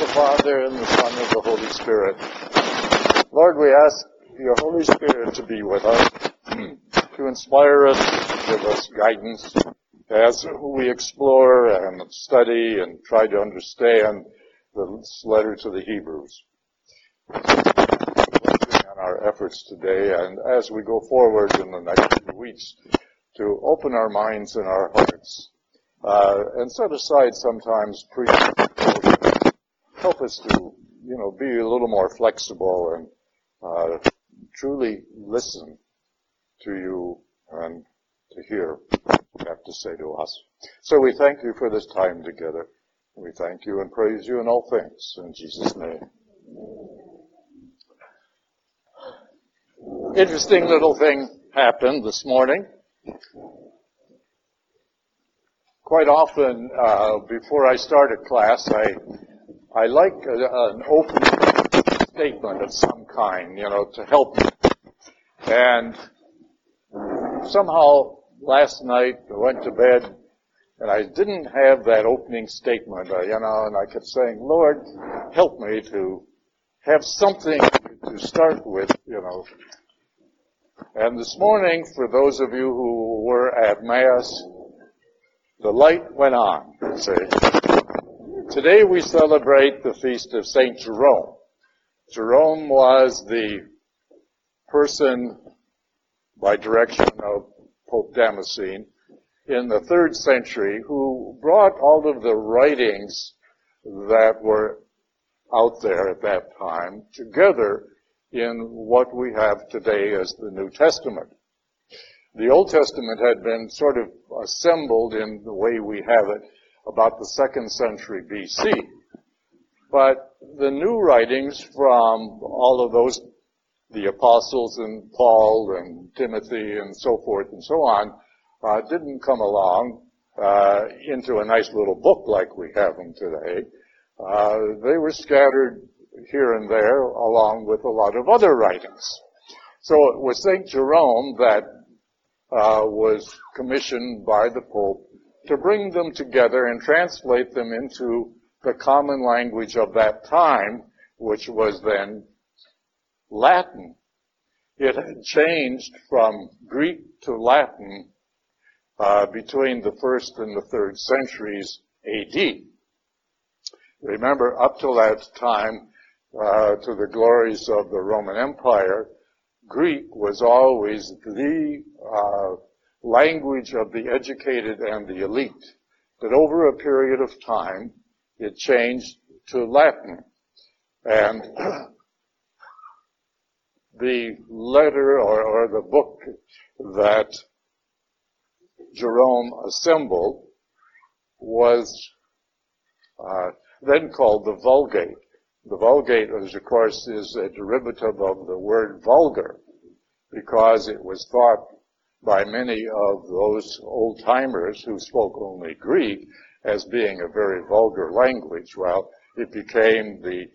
of the Father, and the Son, and the Holy Spirit. Lord, we ask your Holy Spirit to be with us, to inspire us, to give us guidance as we explore and study and try to understand this letter to the Hebrews. On our efforts today, and as we go forward in the next few weeks, to open our minds and our hearts, uh, and set aside sometimes pre help us to, you know, be a little more flexible and uh, truly listen to you and to hear what you have to say to us. So we thank you for this time together. We thank you and praise you in all things. In Jesus' name. Interesting little thing happened this morning. Quite often, uh, before I start a class, I I like a, an open statement of some kind, you know, to help me. And somehow last night I went to bed and I didn't have that opening statement, uh, you know, and I kept saying, Lord, help me to have something to start with, you know. And this morning, for those of you who were at Mass, the light went on, see. Today we celebrate the feast of St. Jerome. Jerome was the person by direction of Pope Damascene in the third century who brought all of the writings that were out there at that time together in what we have today as the New Testament. The Old Testament had been sort of assembled in the way we have it about the second century BC. But the new writings from all of those, the apostles and Paul and Timothy and so forth and so on, uh, didn't come along uh, into a nice little book like we have them today. Uh, they were scattered here and there along with a lot of other writings. So it was St. Jerome that uh, was commissioned by the Pope to bring them together and translate them into the common language of that time, which was then Latin. It had changed from Greek to Latin uh, between the first and the third centuries AD. Remember, up to that time, uh, to the glories of the Roman Empire, Greek was always the uh, language of the educated and the elite. That over a period of time, it changed to Latin. And the letter or, or the book that Jerome assembled was uh, then called the Vulgate. The Vulgate, is, of course, is a derivative of the word vulgar because it was thought by many of those old timers who spoke only Greek as being a very vulgar language. Well, it became the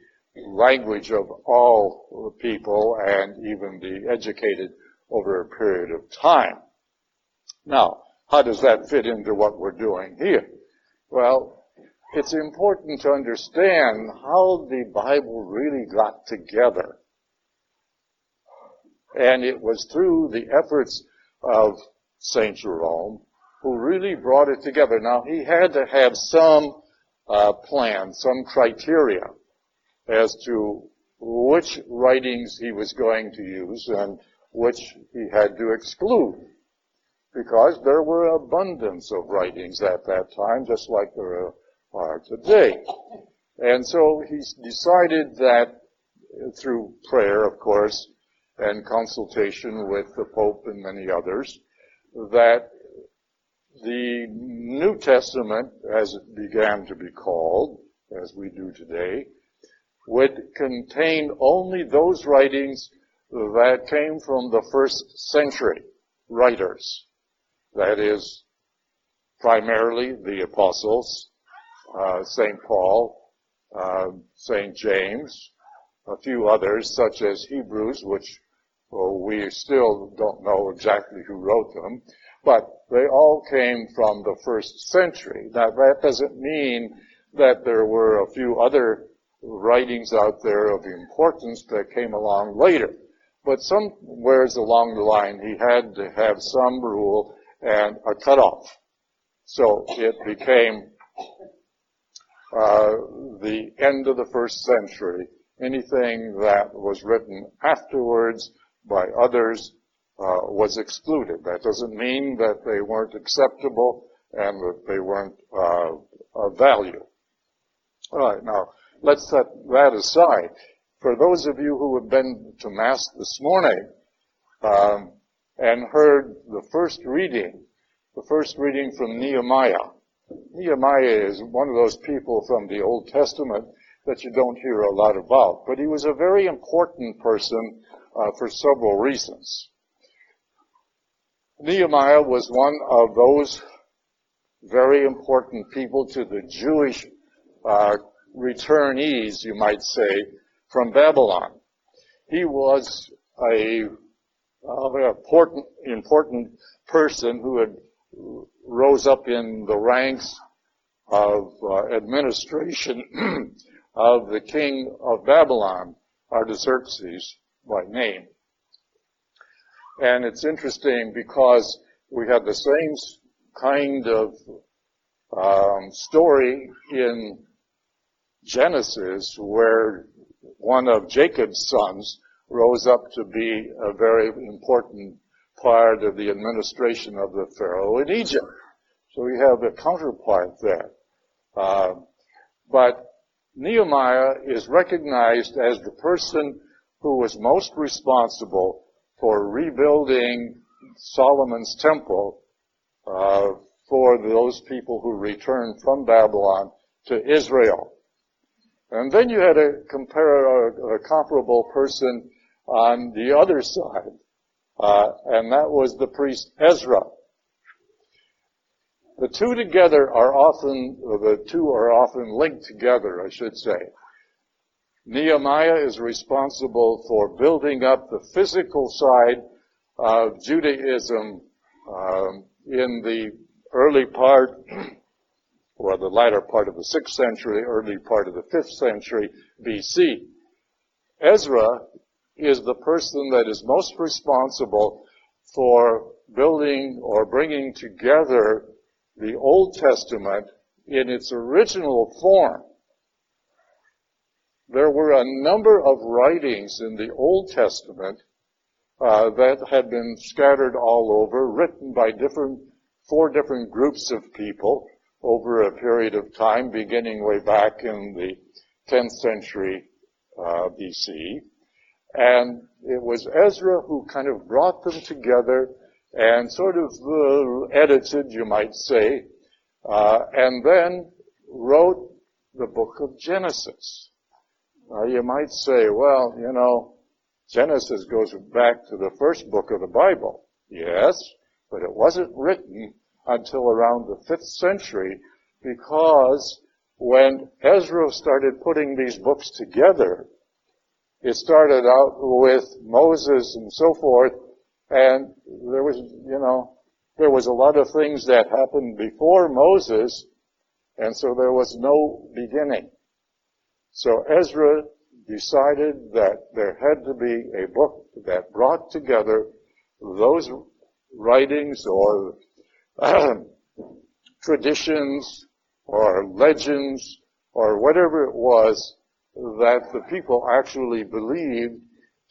language of all people and even the educated over a period of time. Now, how does that fit into what we're doing here? Well, it's important to understand how the Bible really got together. And it was through the efforts of St. Jerome, who really brought it together. Now, he had to have some uh, plan, some criteria as to which writings he was going to use and which he had to exclude. Because there were abundance of writings at that time, just like there are today. And so he decided that through prayer, of course, and consultation with the Pope and many others that the New Testament, as it began to be called, as we do today, would contain only those writings that came from the first century writers. That is, primarily the apostles, uh, St. Paul, uh, St. James, a few others such as Hebrews, which well, we still don't know exactly who wrote them, but they all came from the first century. Now that doesn't mean that there were a few other writings out there of importance that came along later. But somewheres along the line, he had to have some rule and a cutoff. So it became uh, the end of the first century. Anything that was written afterwards by others uh, was excluded. That doesn't mean that they weren't acceptable and that they weren't uh, of value. All right, now let's set that aside. For those of you who have been to Mass this morning um, and heard the first reading, the first reading from Nehemiah, Nehemiah is one of those people from the Old Testament that you don't hear a lot about, but he was a very important person uh, for several reasons. Nehemiah was one of those very important people to the Jewish uh, returnees, you might say, from Babylon. He was a uh, important, important person who had rose up in the ranks of uh, administration of the king of Babylon, Artaxerxes by name. And it's interesting because we have the same kind of um, story in Genesis where one of Jacob's sons rose up to be a very important part of the administration of the Pharaoh in Egypt. So we have a counterpart there. Uh, but Nehemiah is recognized as the person who was most responsible for rebuilding Solomon's temple uh, for those people who returned from Babylon to Israel. And then you had a, compare, a, a comparable person on the other side, uh, and that was the priest Ezra. The two together are often, the two are often linked together, I should say. Nehemiah is responsible for building up the physical side of Judaism um, in the early part, or the latter part of the 6th century, early part of the 5th century BC. Ezra is the person that is most responsible for building or bringing together the Old Testament in its original form. There were a number of writings in the Old Testament uh, that had been scattered all over, written by different, four different groups of people over a period of time, beginning way back in the 10th century uh, BC. And it was Ezra who kind of brought them together and sort of uh, edited, you might say, uh, and then wrote the book of Genesis. You might say, well, you know, Genesis goes back to the first book of the Bible. Yes, but it wasn't written until around the fifth century because when Ezra started putting these books together, it started out with Moses and so forth, and there was, you know, there was a lot of things that happened before Moses, and so there was no beginning. So Ezra decided that there had to be a book that brought together those writings or traditions or legends or whatever it was that the people actually believed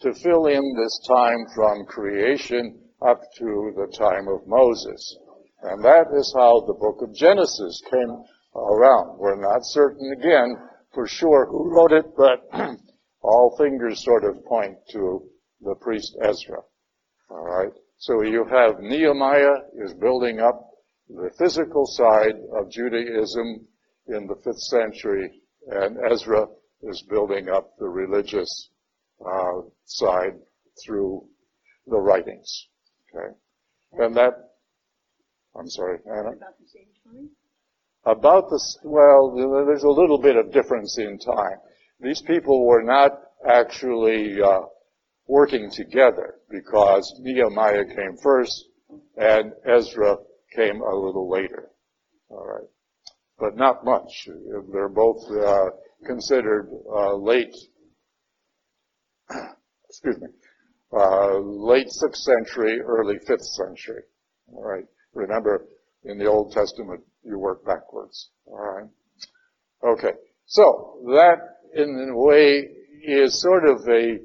to fill in this time from creation up to the time of Moses. And that is how the book of Genesis came around. We're not certain again for sure who wrote it, but all fingers sort of point to the priest Ezra. Alright? So you have Nehemiah is building up the physical side of Judaism in the fifth century, and Ezra is building up the religious uh, side through the writings. Okay, and that I'm sorry, Anna. About this, well, there's a little bit of difference in time. These people were not actually uh, working together because Nehemiah came first and Ezra came a little later. All right, but not much. They're both uh, considered uh, late, excuse me, uh, late sixth century, early fifth century. All right. Remember, in the Old Testament, you work backwards. All right. Okay. So that, in a way, is sort of a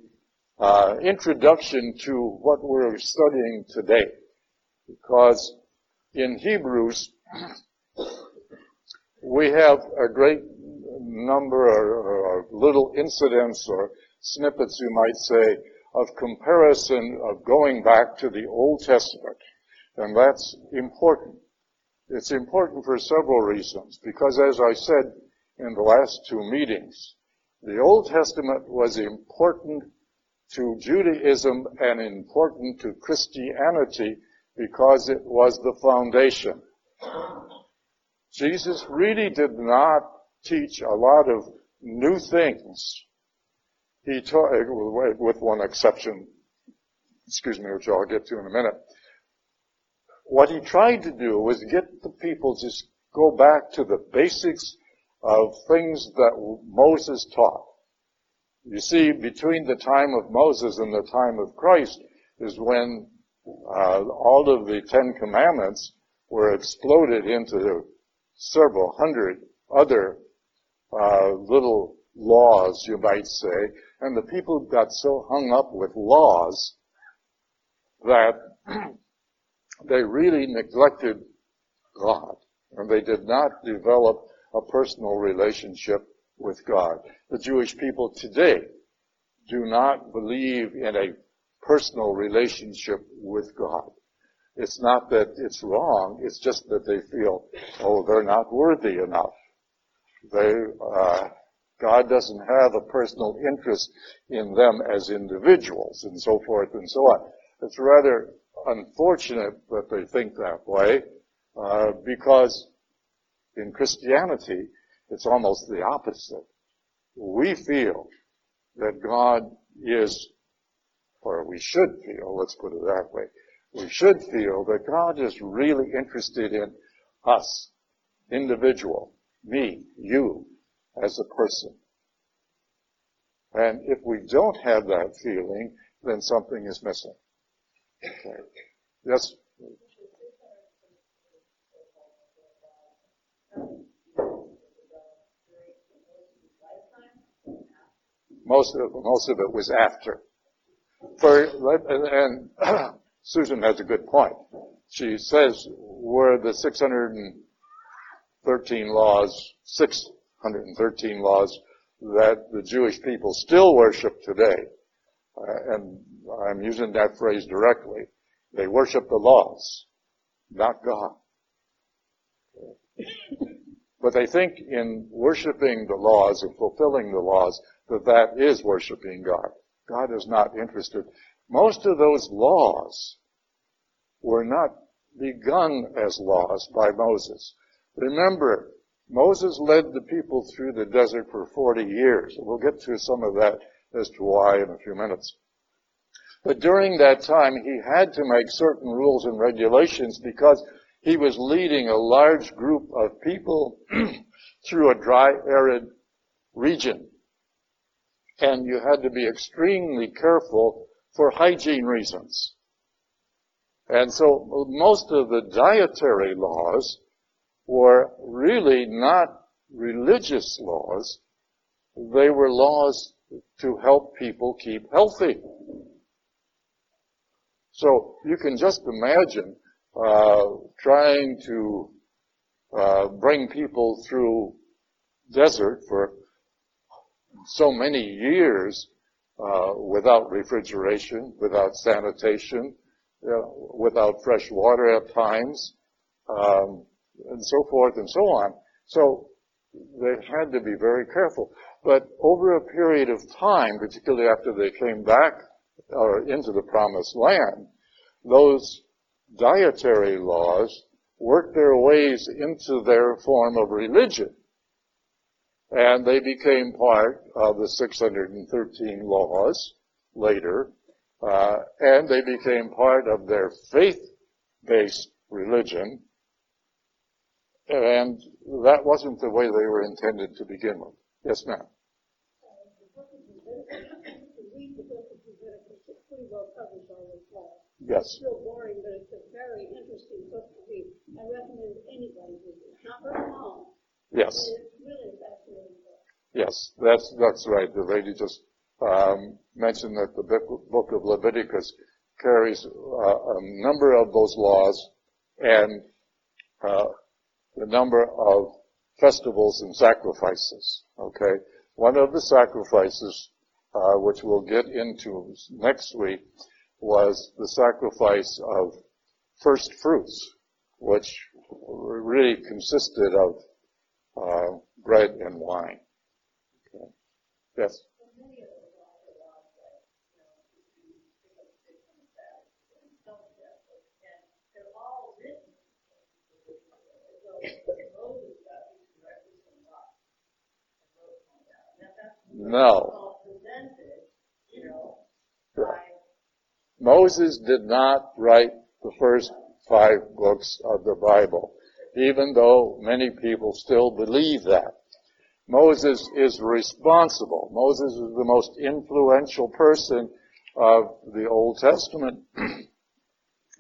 uh, introduction to what we're studying today, because in Hebrews we have a great number or little incidents or snippets, you might say, of comparison of going back to the Old Testament. And that's important. It's important for several reasons, because as I said in the last two meetings, the Old Testament was important to Judaism and important to Christianity because it was the foundation. Jesus really did not teach a lot of new things. He taught, with one exception, excuse me, which I'll get to in a minute. What he tried to do was get the people to go back to the basics of things that Moses taught. You see, between the time of Moses and the time of Christ is when uh, all of the Ten Commandments were exploded into several hundred other uh, little laws, you might say, and the people got so hung up with laws that they really neglected God, and they did not develop a personal relationship with God. The Jewish people today do not believe in a personal relationship with God. It's not that it's wrong, it's just that they feel, oh, they're not worthy enough. They, uh, God doesn't have a personal interest in them as individuals and so forth and so on. It's rather unfortunate that they think that way, uh, because in Christianity, it's almost the opposite. We feel that God is, or we should feel, let's put it that way, we should feel that God is really interested in us, individual, me, you, as a person. And if we don't have that feeling, then something is missing. Yes? Most of, most of it was after. For, and, and Susan has a good point. She says were the 613 laws, 613 laws that the Jewish people still worship today, and I'm using that phrase directly, they worship the laws, not God. but they think in worshiping the laws and fulfilling the laws, that that is worshiping God. God is not interested. Most of those laws were not begun as laws by Moses. Remember, Moses led the people through the desert for 40 years. We'll get to some of that as to why in a few minutes. But during that time, he had to make certain rules and regulations because he was leading a large group of people through a dry, arid region and you had to be extremely careful for hygiene reasons. And so most of the dietary laws were really not religious laws. They were laws to help people keep healthy. So you can just imagine uh, trying to uh, bring people through desert for so many years uh, without refrigeration, without sanitation, you know, without fresh water at times, um, and so forth and so on. So they had to be very careful. But over a period of time, particularly after they came back or into the promised land, those dietary laws worked their ways into their form of religion and they became part of the 613 laws later, uh, and they became part of their faith-based religion, and that wasn't the way they were intended to begin with. Yes, ma'am. Yes. It's real boring, but it's a very interesting book to read. I recommend anybody read it. It's not very long. Yes. It's really a fascinating book. Yes, that's that's right. The lady just um, mentioned that the book of Leviticus carries uh, a number of those laws and uh, the number of festivals and sacrifices. Okay, one of the sacrifices, uh, which we'll get into next week, was the sacrifice of first fruits, which really consisted of uh, bread and wine. Okay. Yes. No. Moses did not write the first five books of the Bible, even though many people still believe that. Moses is responsible. Moses is the most influential person of the Old Testament.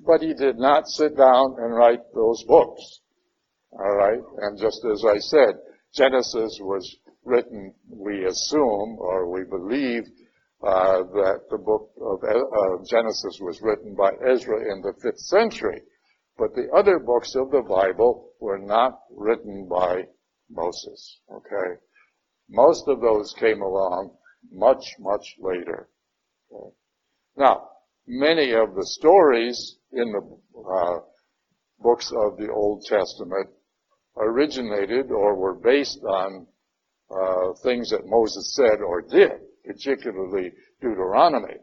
but he did not sit down and write those books. Alright? And just as I said, Genesis was written, we assume, or we believe, uh, that the book of uh, Genesis was written by Ezra in the 5th century. But the other books of the Bible were not written by Moses. Okay? Most of those came along much, much later. Okay? Now, many of the stories in the uh, books of the Old Testament originated or were based on uh, things that Moses said or did, particularly Deuteronomy.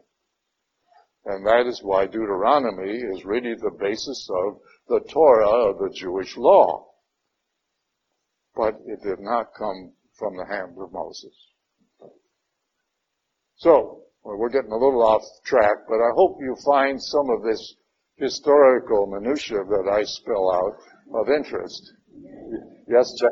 And that is why Deuteronomy is really the basis of the Torah of the Jewish law. But it did not come from the hand of Moses. So, well, we're getting a little off track, but I hope you find some of this historical minutia that I spell out of interest. Yes, Jack?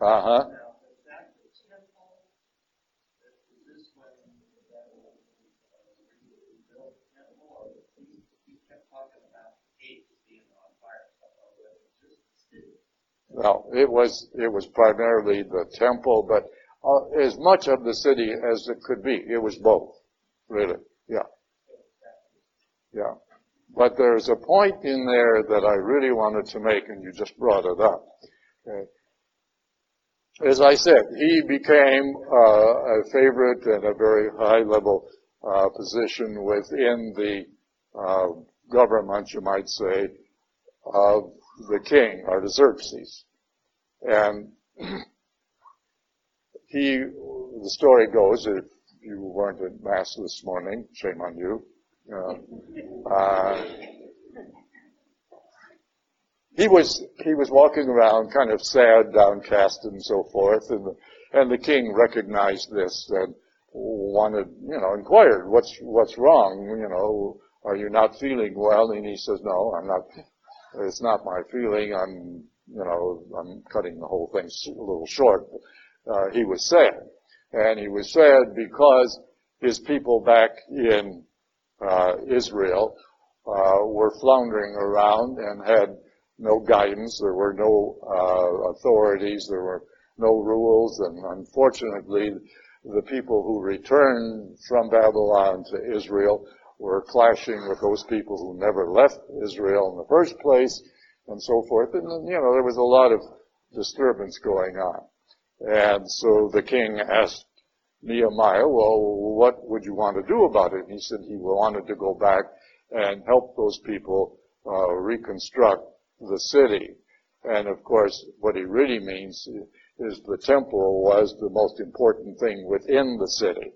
Uh huh. Well, it was it was primarily the temple, but uh, as much of the city as it could be. It was both, really. Yeah, yeah. But there's a point in there that I really wanted to make, and you just brought it up. Okay as I said, he became uh, a favorite and a very high level uh, position within the uh, government, you might say, of the king, Artaxerxes. And he, the story goes, if you weren't at mass this morning, shame on you. Uh, he was he was walking around kind of sad, downcast, and so forth, and the, and the king recognized this and wanted, you know, inquired, what's what's wrong? You know, are you not feeling well? And he says, no, I'm not. It's not my feeling. I'm, you know, I'm cutting the whole thing a little short. Uh, he was sad, and he was sad because his people back in uh, Israel uh, were floundering around and had no guidance. There were no uh, authorities. There were no rules. And unfortunately, the people who returned from Babylon to Israel were clashing with those people who never left Israel in the first place and so forth. And, you know, there was a lot of disturbance going on. And so the king asked Nehemiah, well, what would you want to do about it? And he said he wanted to go back and help those people uh, reconstruct the city. And of course, what he really means is the temple was the most important thing within the city.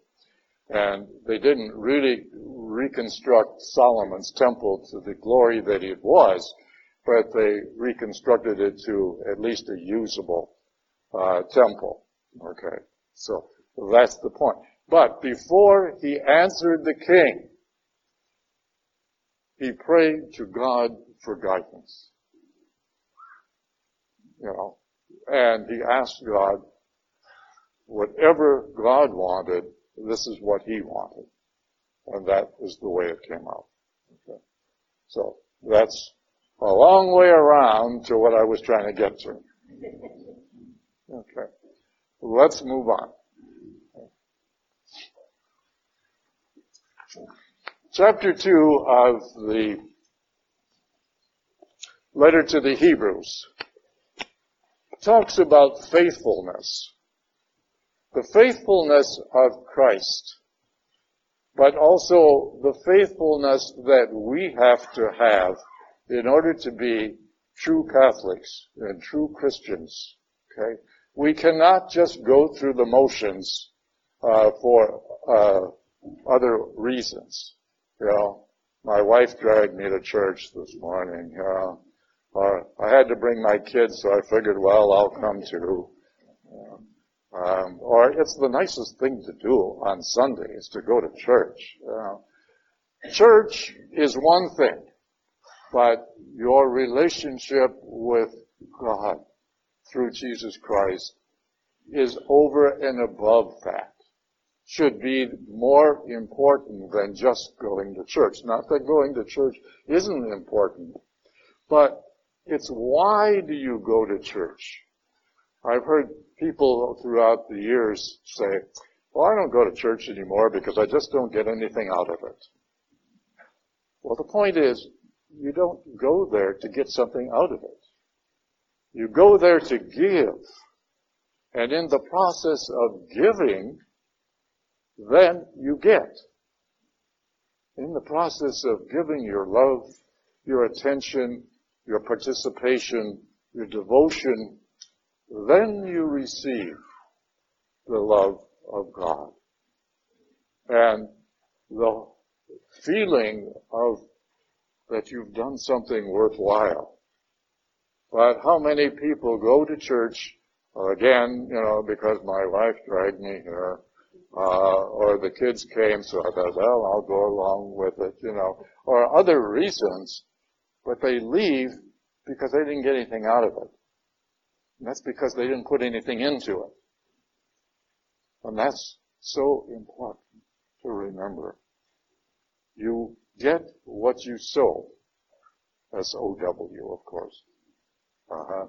And they didn't really reconstruct Solomon's temple to the glory that it was, but they reconstructed it to at least a usable uh, temple. Okay, so that's the point. But before he answered the king, he prayed to God for guidance. You know, and he asked God, whatever God wanted, this is what he wanted. And that is the way it came out. Okay. So that's a long way around to what I was trying to get to. Okay. Let's move on. Chapter 2 of the letter to the Hebrews talks about faithfulness. The faithfulness of Christ, but also the faithfulness that we have to have in order to be true Catholics and true Christians. Okay? We cannot just go through the motions uh, for uh, other reasons. You know, my wife dragged me to church this morning. You know, or I had to bring my kids, so I figured, well, I'll come too. Um, or it's the nicest thing to do on Sunday is to go to church. church is one thing, but your relationship with God through Jesus Christ is over and above that should be more important than just going to church. Not that going to church isn't important, but it's why do you go to church? I've heard people throughout the years say, well, I don't go to church anymore because I just don't get anything out of it. Well, the point is, you don't go there to get something out of it. You go there to give. And in the process of giving, then you get. In the process of giving your love, your attention, your participation, your devotion, then you receive the love of God. And the feeling of that you've done something worthwhile. But how many people go to church, again, you know, because my wife dragged me here, uh, or the kids came, so I thought, well, I'll go along with it, you know, or other reasons, but they leave because they didn't get anything out of it. And that's because they didn't put anything into it. And that's so important to remember. You get what you sow. S-O-W, of course. Uh-huh.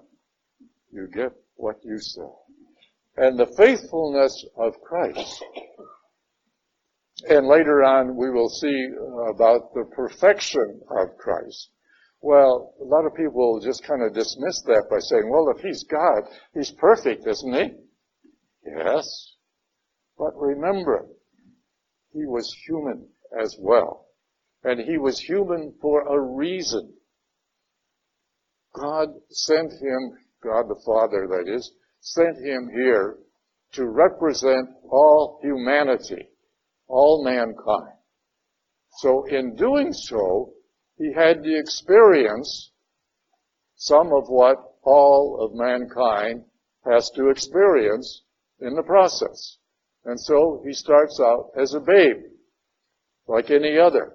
You get what you sow and the faithfulness of Christ. And later on we will see about the perfection of Christ. Well, a lot of people just kind of dismiss that by saying, well, if he's God, he's perfect, isn't he? Yes. But remember, he was human as well. And he was human for a reason. God sent him, God the Father that is, sent him here to represent all humanity, all mankind. So in doing so, he had the experience some of what all of mankind has to experience in the process. And so he starts out as a babe, like any other,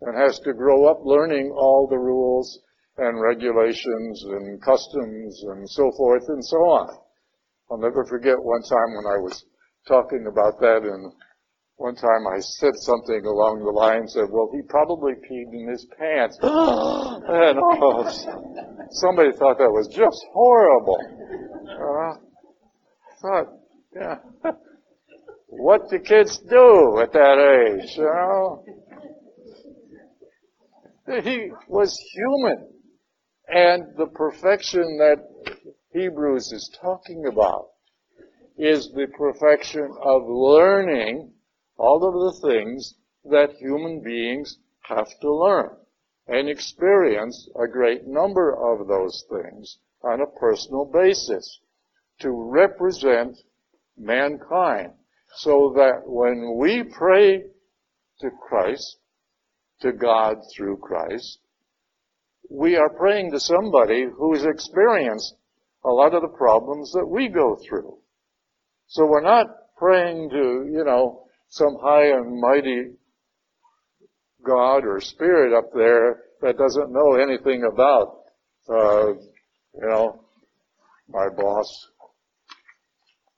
and has to grow up learning all the rules and regulations and customs and so forth and so on. I'll never forget one time when I was talking about that and one time I said something along the lines of, well, he probably peed in his pants. and oh, somebody thought that was just horrible. Uh, thought, yeah, what do kids do at that age, you know? He was human. And the perfection that Hebrews is talking about is the perfection of learning all of the things that human beings have to learn and experience a great number of those things on a personal basis to represent mankind so that when we pray to Christ, to God through Christ, we are praying to somebody who's experienced a lot of the problems that we go through. So we're not praying to, you know, some high and mighty God or spirit up there that doesn't know anything about, uh, you know, my boss.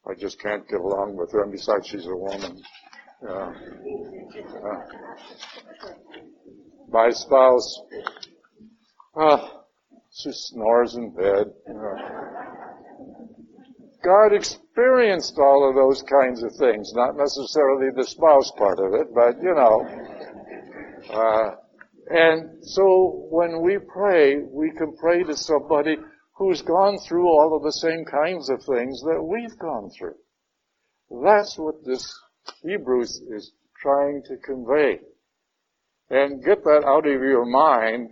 I just can't get along with her, and besides, she's a woman. Uh, my spouse, uh, she snores in bed. God experienced all of those kinds of things, not necessarily the spouse part of it, but you know. Uh, and so when we pray, we can pray to somebody who's gone through all of the same kinds of things that we've gone through. That's what this Hebrews is trying to convey. And get that out of your mind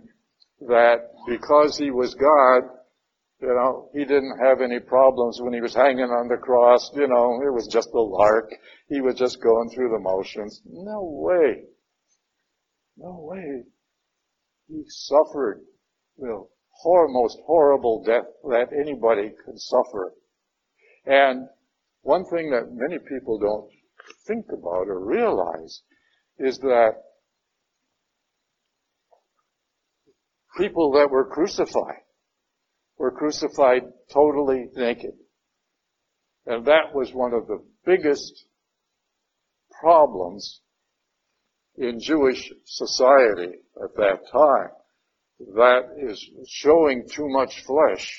that because he was God, you know, he didn't have any problems when he was hanging on the cross. You know, it was just a lark. He was just going through the motions. No way. No way. He suffered the hor- most horrible death that anybody could suffer. And one thing that many people don't think about or realize is that people that were crucified were crucified totally naked. And that was one of the biggest problems in Jewish society at that time. That is showing too much flesh,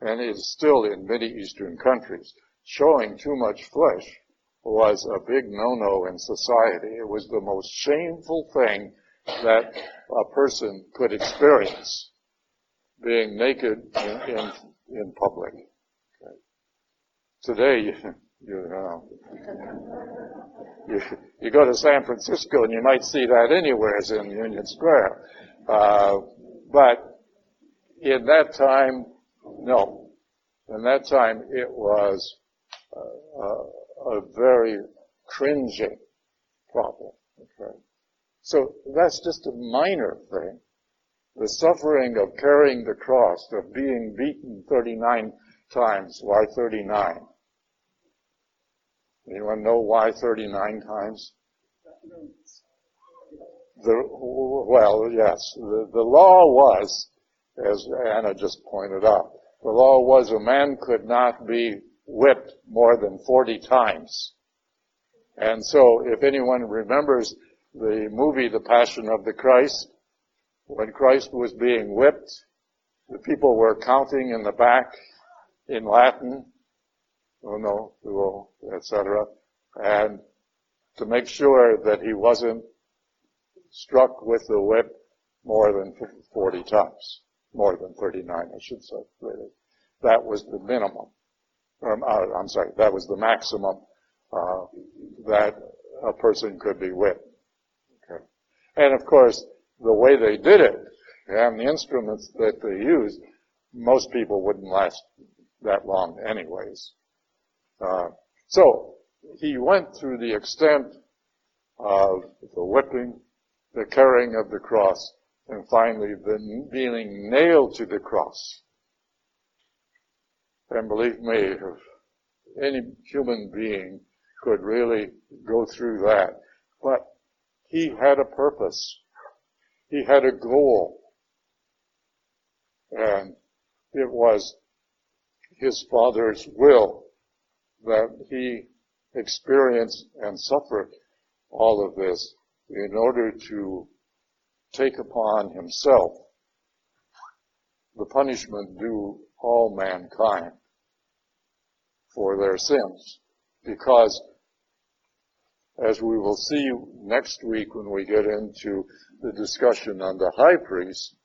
and is still in many Eastern countries. Showing too much flesh was a big no-no in society. It was the most shameful thing that a person could experience being naked in, in, in public. Okay. Today, you, you know, you, you go to San Francisco and you might see that anywhere as in Union Square. Uh, but in that time, no. In that time, it was uh, a, a very cringing problem. Okay. So that's just a minor thing. The suffering of carrying the cross, of being beaten 39 times. Why 39? Anyone know why 39 times? The, well, yes. The, the law was, as Anna just pointed out, the law was a man could not be whipped more than 40 times. And so if anyone remembers the movie The Passion of the Christ, when Christ was being whipped, the people were counting in the back in Latin, oh no, oh, etc., and to make sure that he wasn't struck with the whip more than 40 times, more than 39, I should say, really. That was the minimum. Um, uh, I'm sorry, that was the maximum uh, that a person could be whipped. And of course, the way they did it and the instruments that they used, most people wouldn't last that long anyways. Uh, so he went through the extent of the whipping, the carrying of the cross, and finally the being nailed to the cross. And believe me, if any human being could really go through that. But he had a purpose. He had a goal. And it was his father's will that he experience and suffer all of this in order to take upon himself the punishment due all mankind for their sins. Because as we will see next week when we get into the discussion on the high priest,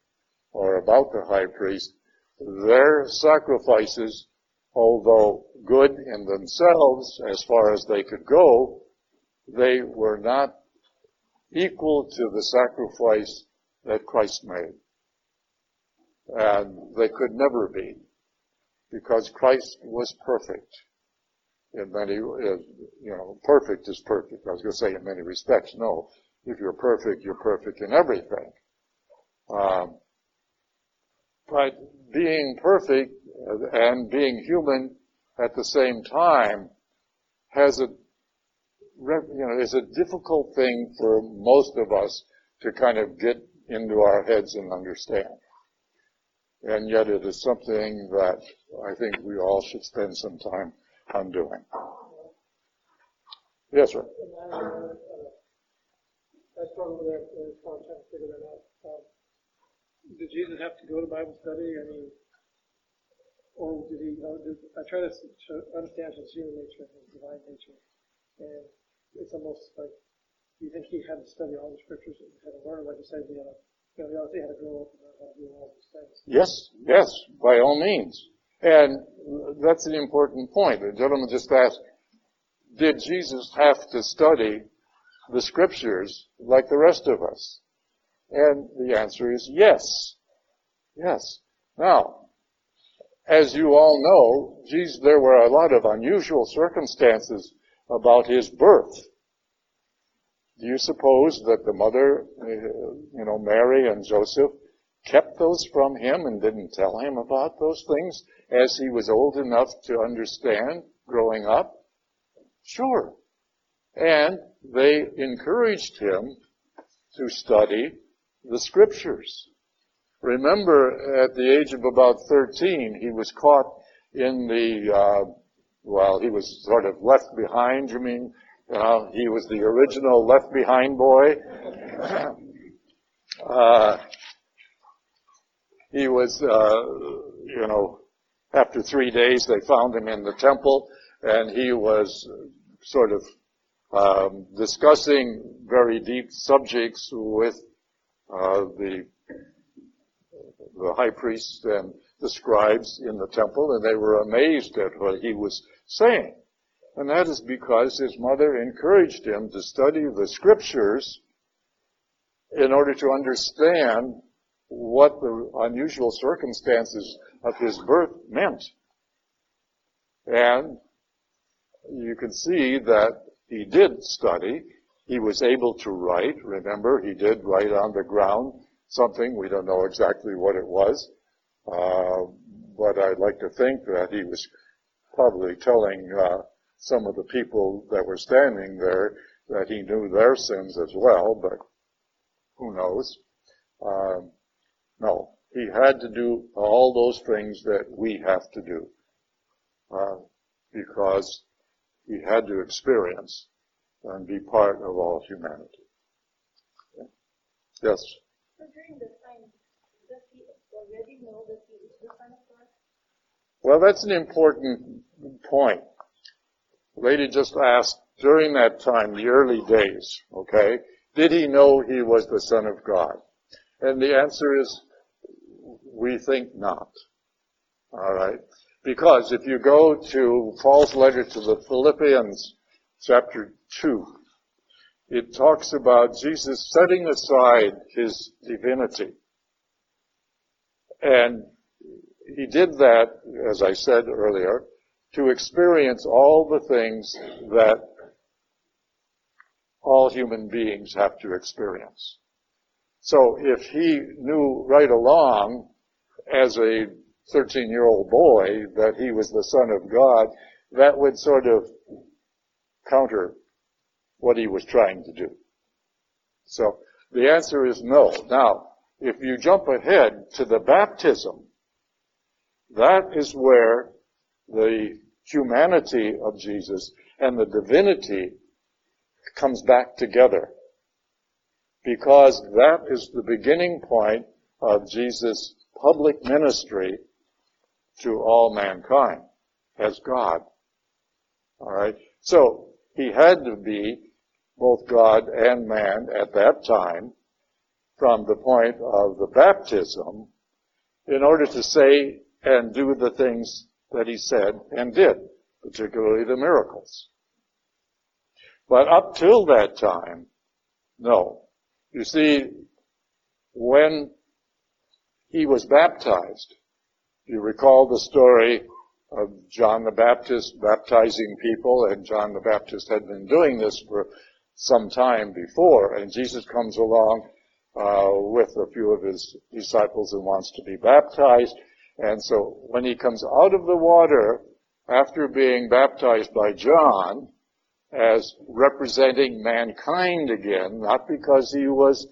or about the high priest, their sacrifices, although good in themselves as far as they could go, they were not equal to the sacrifice that Christ made. And they could never be, because Christ was perfect in many, uh, you know, perfect is perfect. I was going to say in many respects. No, if you're perfect, you're perfect in everything. Um, but being perfect and being human at the same time has a, you know, is a difficult thing for most of us to kind of get into our heads and understand. And yet it is something that I think we all should spend some time on doing. Yes, sir. I struggled with that for a long time to figure that out. Um, did Jesus have to go to Bible study? I mean, or did he? Uh, did, I try to understand his human nature and his divine nature, and it's almost like you think he had to study all the scriptures and had to learn, like you said, know, you know, had to grow up and learn how to do all these things. Yes, yes, by all means. And that's an important point. The gentleman just asked, did Jesus have to study the scriptures like the rest of us? And the answer is yes. Yes. Now, as you all know, Jesus, there were a lot of unusual circumstances about his birth. Do you suppose that the mother, uh, you know, Mary and Joseph, kept those from him and didn't tell him about those things as he was old enough to understand growing up? Sure. And they encouraged him to study the scriptures. Remember, at the age of about 13, he was caught in the, uh, well, he was sort of left behind, you mean? Uh, he was the original left behind boy. uh, he was, uh, you know, after three days they found him in the temple and he was sort of um, discussing very deep subjects with Uh, the the high priest and the scribes in the temple, and they were amazed at what he was saying. And that is because his mother encouraged him to study the scriptures in order to understand what the unusual circumstances of his birth meant. And you can see that he did study. He was able to write. Remember, he did write on the ground something. We don't know exactly what it was. Uh, but I'd like to think that he was probably telling uh, some of the people that were standing there that he knew their sins as well, but who knows? Um, no, he had to do all those things that we have to do uh, because he had to experience and be part of all humanity. Yes. So during this time, does he already know that he is the Son of God? Well, that's an important point. lady just asked during that time, the early days, okay, did he know he was the Son of God? And the answer is, we think not. Alright? Because if you go to Paul's letter to the Philippians, chapter 2, it talks about Jesus setting aside his divinity. And he did that, as I said earlier, to experience all the things that all human beings have to experience. So if he knew right along as a 13 year old boy that he was the son of God, that would sort of counter what he was trying to do. So the answer is no. Now, if you jump ahead to the baptism, that is where the humanity of Jesus and the divinity comes back together. Because that is the beginning point of Jesus' public ministry to all mankind as God. Alright? So, he had to be both God and man at that time from the point of the baptism in order to say and do the things that he said and did, particularly the miracles. But up till that time, no. You see, when he was baptized, you recall the story of John the Baptist baptizing people, and John the Baptist had been doing this for some time before, and Jesus comes along uh, with a few of his disciples and wants to be baptized. And so when he comes out of the water after being baptized by John as representing mankind again, not because he was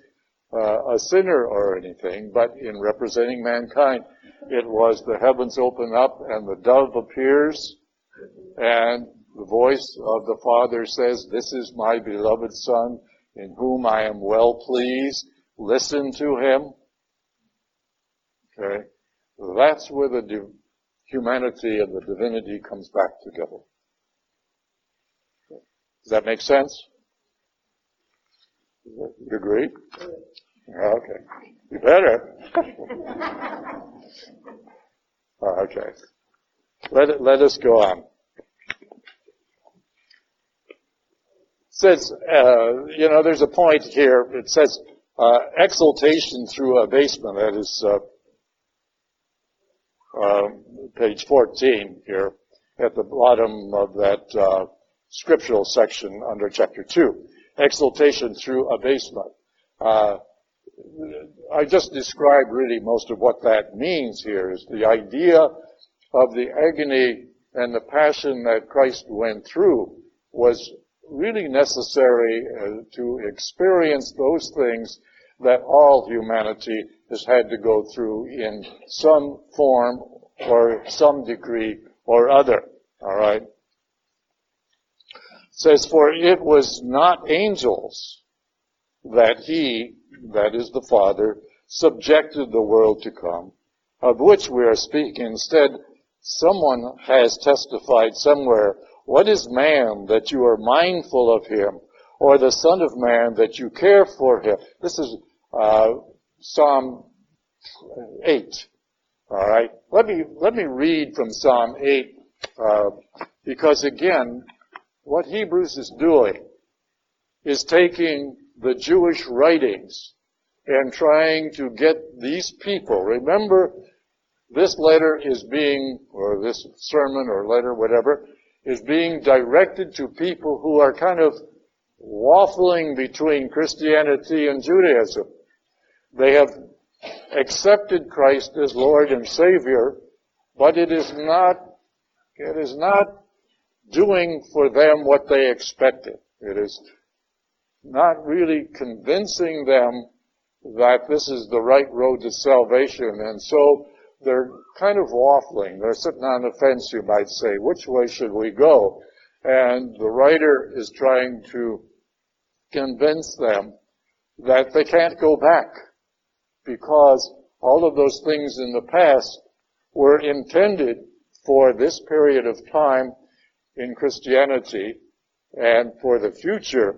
uh, a sinner or anything, but in representing mankind, it was the heavens open up and the dove appears and the voice of the Father says, this is my beloved Son in whom I am well pleased. Listen to him. Okay. That's where the humanity and the divinity comes back together. Does that make sense? You agree? Okay. You better. okay. Let, it, let us go on. says, uh, you know, there's a point here. It says uh, exaltation through abasement. That is uh, um, page 14 here at the bottom of that uh, scriptural section under chapter 2. Exaltation through abasement. I just described really most of what that means here is the idea of the agony and the passion that Christ went through was really necessary uh, to experience those things that all humanity has had to go through in some form or some degree or other. All right. It says, for it was not angels that he, that is the Father, subjected the world to come, of which we are speaking. Instead, someone has testified somewhere what is man that you are mindful of him, or the Son of Man that you care for him? This is uh, Psalm 8. All right. Let me let me read from Psalm 8 uh, because again, what Hebrews is doing is taking the Jewish writings and trying to get these people. Remember, this letter is being, or this sermon or letter, whatever, is being directed to people who are kind of waffling between Christianity and Judaism. They have accepted Christ as Lord and Savior, but it is not, it is not doing for them what they expected. It is not really convincing them that this is the right road to salvation. And so they're kind of waffling. They're sitting on the fence, you might say. Which way should we go? And the writer is trying to convince them that they can't go back because all of those things in the past were intended for this period of time in Christianity and for the future,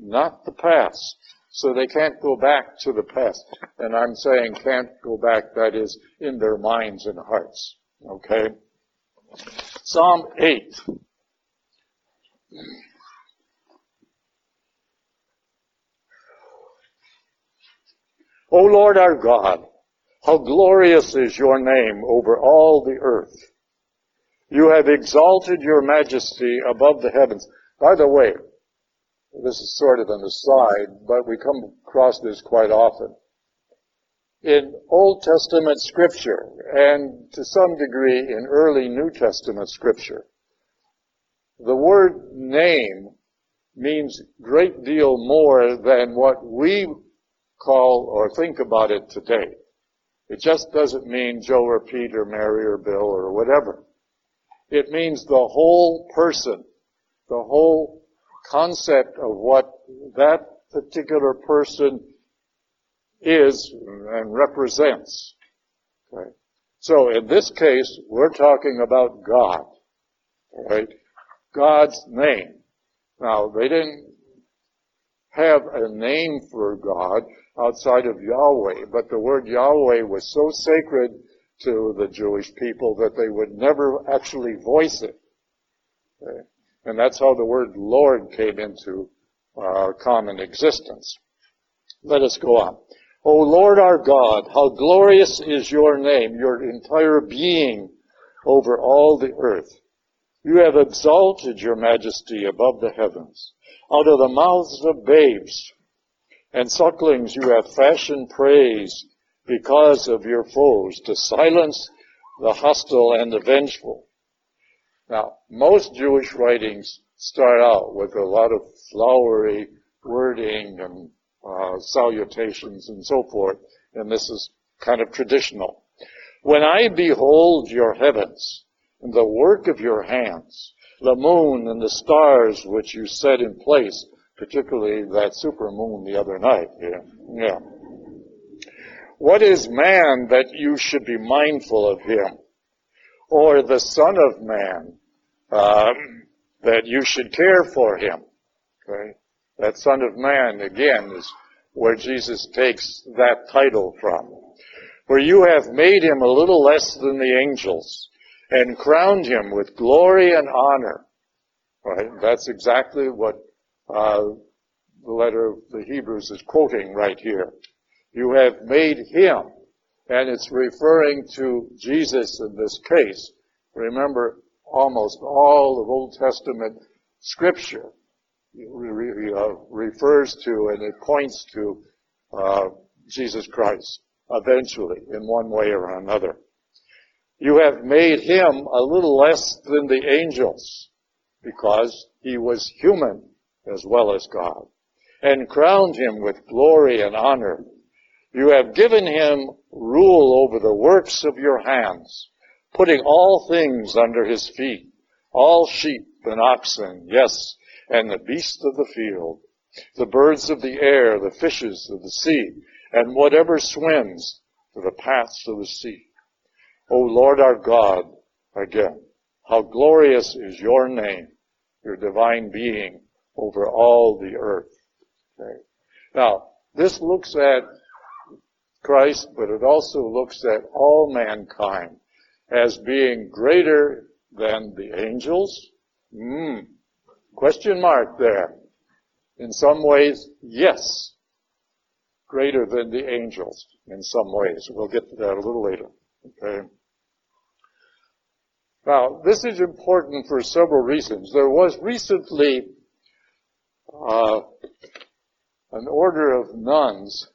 not the past. So they can't go back to the past. And I'm saying can't go back, that is, in their minds and hearts. Okay? Psalm 8. O Lord our God, how glorious is your name over all the earth. You have exalted your majesty above the heavens. By the way, this is sort of an aside, but we come across this quite often. In Old Testament scripture, and to some degree in early New Testament scripture, the word name means great deal more than what we call or think about it today. It just doesn't mean Joe or Pete or Mary or Bill or whatever. It means the whole person, the whole concept of what that particular person is and represents. Okay. So in this case, we're talking about God. Right? God's name. Now, they didn't have a name for God outside of Yahweh, but the word Yahweh was so sacred to the Jewish people that they would never actually voice it. Okay. And that's how the word Lord came into our common existence. Let us go on. O Lord our God, how glorious is your name, your entire being over all the earth. You have exalted your majesty above the heavens. Out of the mouths of babes and sucklings you have fashioned praise because of your foes to silence the hostile and the vengeful. Now, most Jewish writings start out with a lot of flowery wording and uh, salutations and so forth, and this is kind of traditional. When I behold your heavens and the work of your hands, the moon and the stars which you set in place, particularly that super moon the other night. Yeah. yeah. What is man that you should be mindful of him? Or the son of man, um, that you should care for him? Okay. That son of man, again, is where Jesus takes that title from. For you have made him a little less than the angels and crowned him with glory and honor. Right? That's exactly what uh, the letter of the Hebrews is quoting right here. You have made him, and it's referring to Jesus in this case. Remember, almost all of Old Testament scripture refers to and it points to uh, Jesus Christ eventually in one way or another. You have made him a little less than the angels because he was human as well as God and crowned him with glory and honor. You have given him rule over the works of your hands, putting all things under his feet, all sheep and oxen, yes, and the beasts of the field, the birds of the air, the fishes of the sea, and whatever swims to the paths of the sea. O Lord our God, again, how glorious is your name, your divine being over all the earth. Okay. Now, this looks at Christ, but it also looks at all mankind as being greater than the angels. Hmm. Question mark there. In some ways, yes. Greater than the angels in some ways. We'll get to that a little later. Okay. Now, this is important for several reasons. There was recently uh, an order of nuns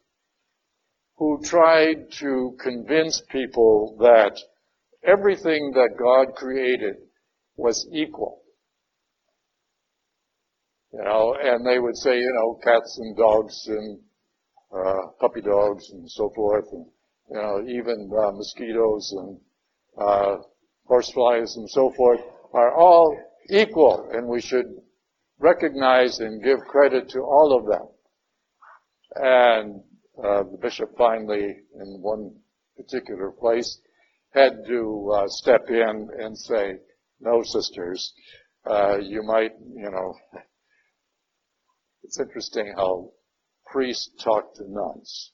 who tried to convince people that everything that God created was equal. You know, and they would say, you know, cats and dogs and uh, puppy dogs and so forth, and you know, even uh, mosquitoes and uh, horseflies and so forth are all equal, and we should recognize and give credit to all of them. And uh, the bishop finally, in one particular place, had to uh, step in and say, "No, sisters, uh, you might, you know." It's interesting how priests talk to nuns.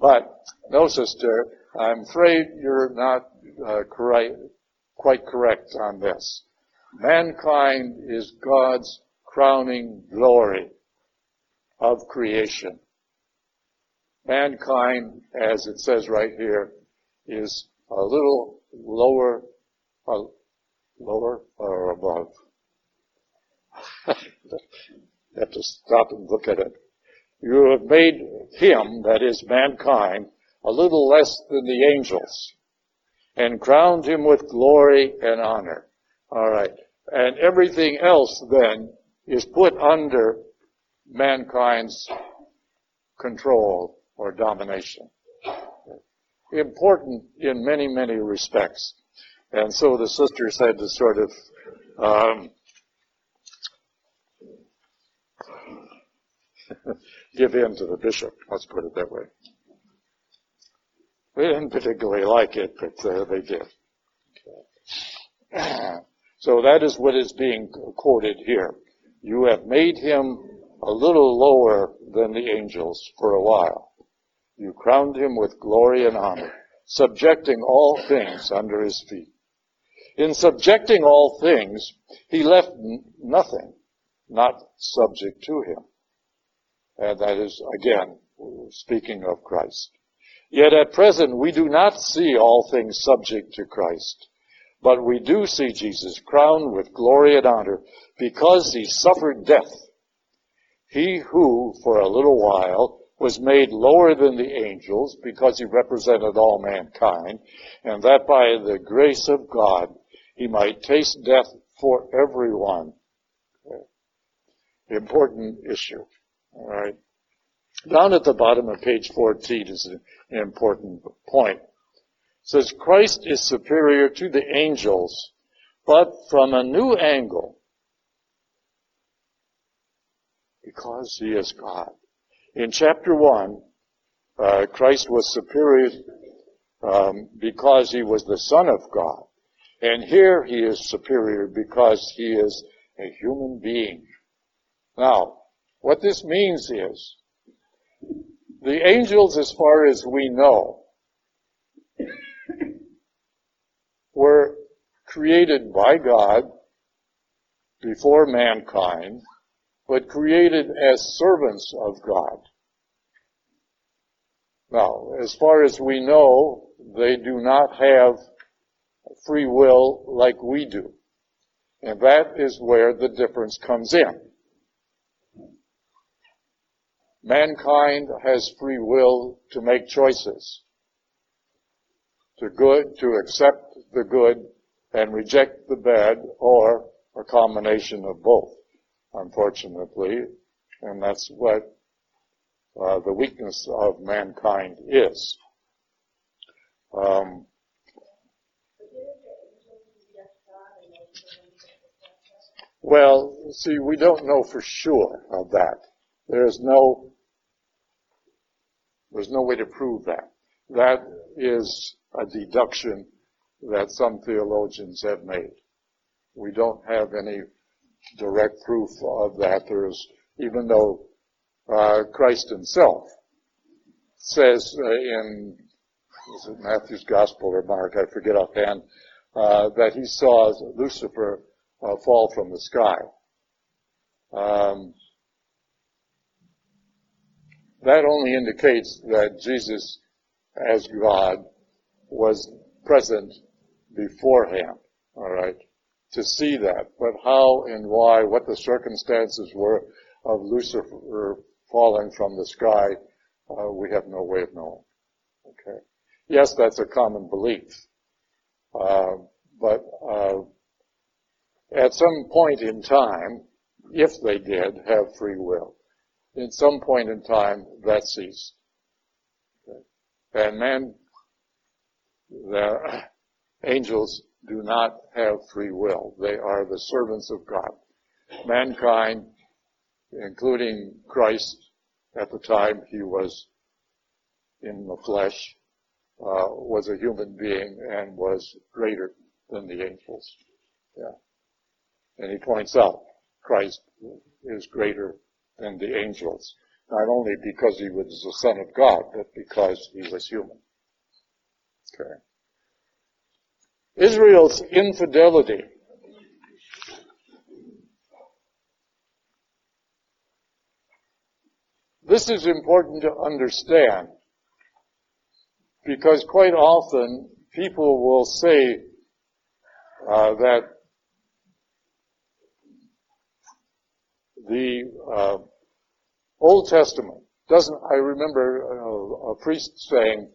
But no, sister, I'm afraid you're not uh, quite correct on this. Mankind is God's crowning glory of creation. Mankind, as it says right here, is a little lower, uh, lower or above. you have to stop and look at it. You have made him, that is mankind, a little less than the angels and crowned him with glory and honor. All right. And everything else then is put under mankind's control or domination. Important in many, many respects. And so the sisters had to sort of um, give in to the bishop. Let's put it that way. We didn't particularly like it, but uh, they did. So that is what is being quoted here. You have made him a little lower than the angels for a while. You crowned him with glory and honor, subjecting all things under his feet. In subjecting all things, he left nothing not subject to him. And that is, again, speaking of Christ. Yet at present we do not see all things subject to Christ, but we do see Jesus crowned with glory and honor because he suffered death. He who, for a little while, was made lower than the angels because he represented all mankind, and that by the grace of God he might taste death for everyone. Important issue. All right. Down at the bottom of page 14 is an important point. It says Christ is superior to the angels, but from a new angle. Because he is God. In chapter 1, uh, Christ was superior um, because he was the Son of God. And here he is superior because he is a human being. Now, what this means is, the angels, as far as we know, were created by God before mankind, but created as servants of God. Now, as far as we know, they do not have free will like we do. And that is where the difference comes in. Mankind has free will to make choices. To good, to accept the good and reject the bad or a combination of both, unfortunately. And that's what uh, the weakness of mankind is. Um, well, see, we don't know for sure of that. There is no, there's no way to prove that. That is a deduction that some theologians have made. We don't have any direct proof of that. There's, even though uh, Christ himself says uh, in is it Matthew's Gospel or Mark, I forget offhand, uh, that he saw Lucifer uh, fall from the sky. Um, that only indicates that Jesus, as God, was present beforehand. All right, to see that, but how and why, what the circumstances were of Lucifer falling from the sky, uh, we have no way of knowing. Okay. Yes, that's a common belief. Uh, but uh, at some point in time, if they did have free will, in some point in time that ceased. Okay. And man, the angels do not have free will. They are the servants of God. Mankind including Christ at the time he was in the flesh, uh, was a human being and was greater than the angels. Yeah. And he points out Christ is greater than the angels, not only because he was the Son of God, but because he was human. Okay. Israel's infidelity This is important to understand because quite often people will say uh, that the uh, Old Testament doesn't. I remember a, a priest saying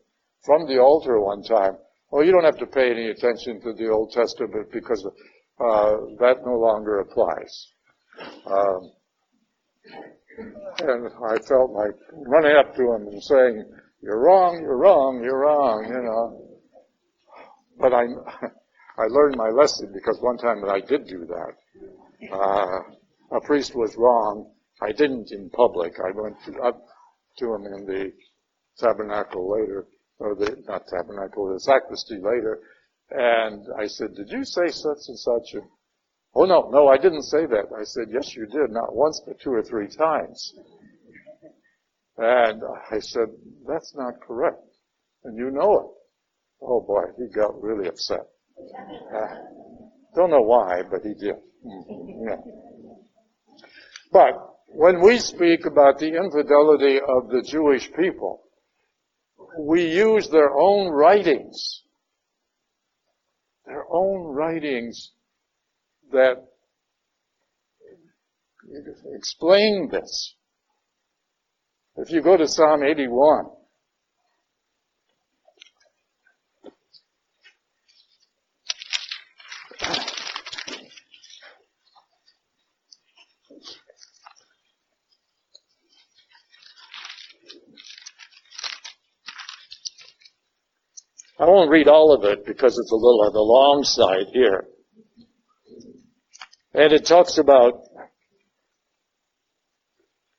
from the altar one time, "Oh, you don't have to pay any attention to the Old Testament because uh, that no longer applies." Um, and I felt like running up to him and saying, you're wrong, you're wrong, you're wrong, you know. But I, I learned my lesson because one time that I did do that, uh, a priest was wrong. I didn't in public. I went to, up to him in the tabernacle later, or the, not tabernacle, the sacristy later, and I said, did you say such and such? And Oh no, no, I didn't say that. I said, yes you did, not once but two or three times. And I said, that's not correct. And you know it. Oh boy, he got really upset. Uh, don't know why, but he did. Mm-hmm. Yeah. But when we speak about the infidelity of the Jewish people, we use their own writings. Their own writings that explain this. If you go to Psalm 81, I won't read all of it because it's a little on the long side here. And it talks about,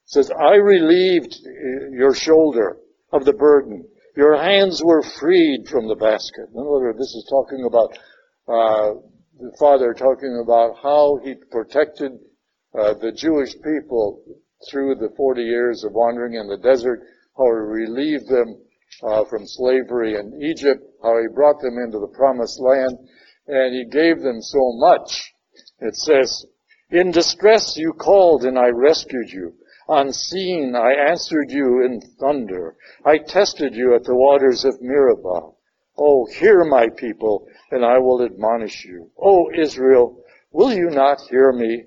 says, I relieved your shoulder of the burden. Your hands were freed from the basket. In other words, this is talking about uh, the Father talking about how he protected uh, the Jewish people through the 40 years of wandering in the desert, how he relieved them uh, from slavery in Egypt, how he brought them into the promised land, and he gave them so much. It says, in distress you called and I rescued you. Unseen I answered you in thunder. I tested you at the waters of Meribah. Oh, hear my people, and I will admonish you. O Israel, will you not hear me?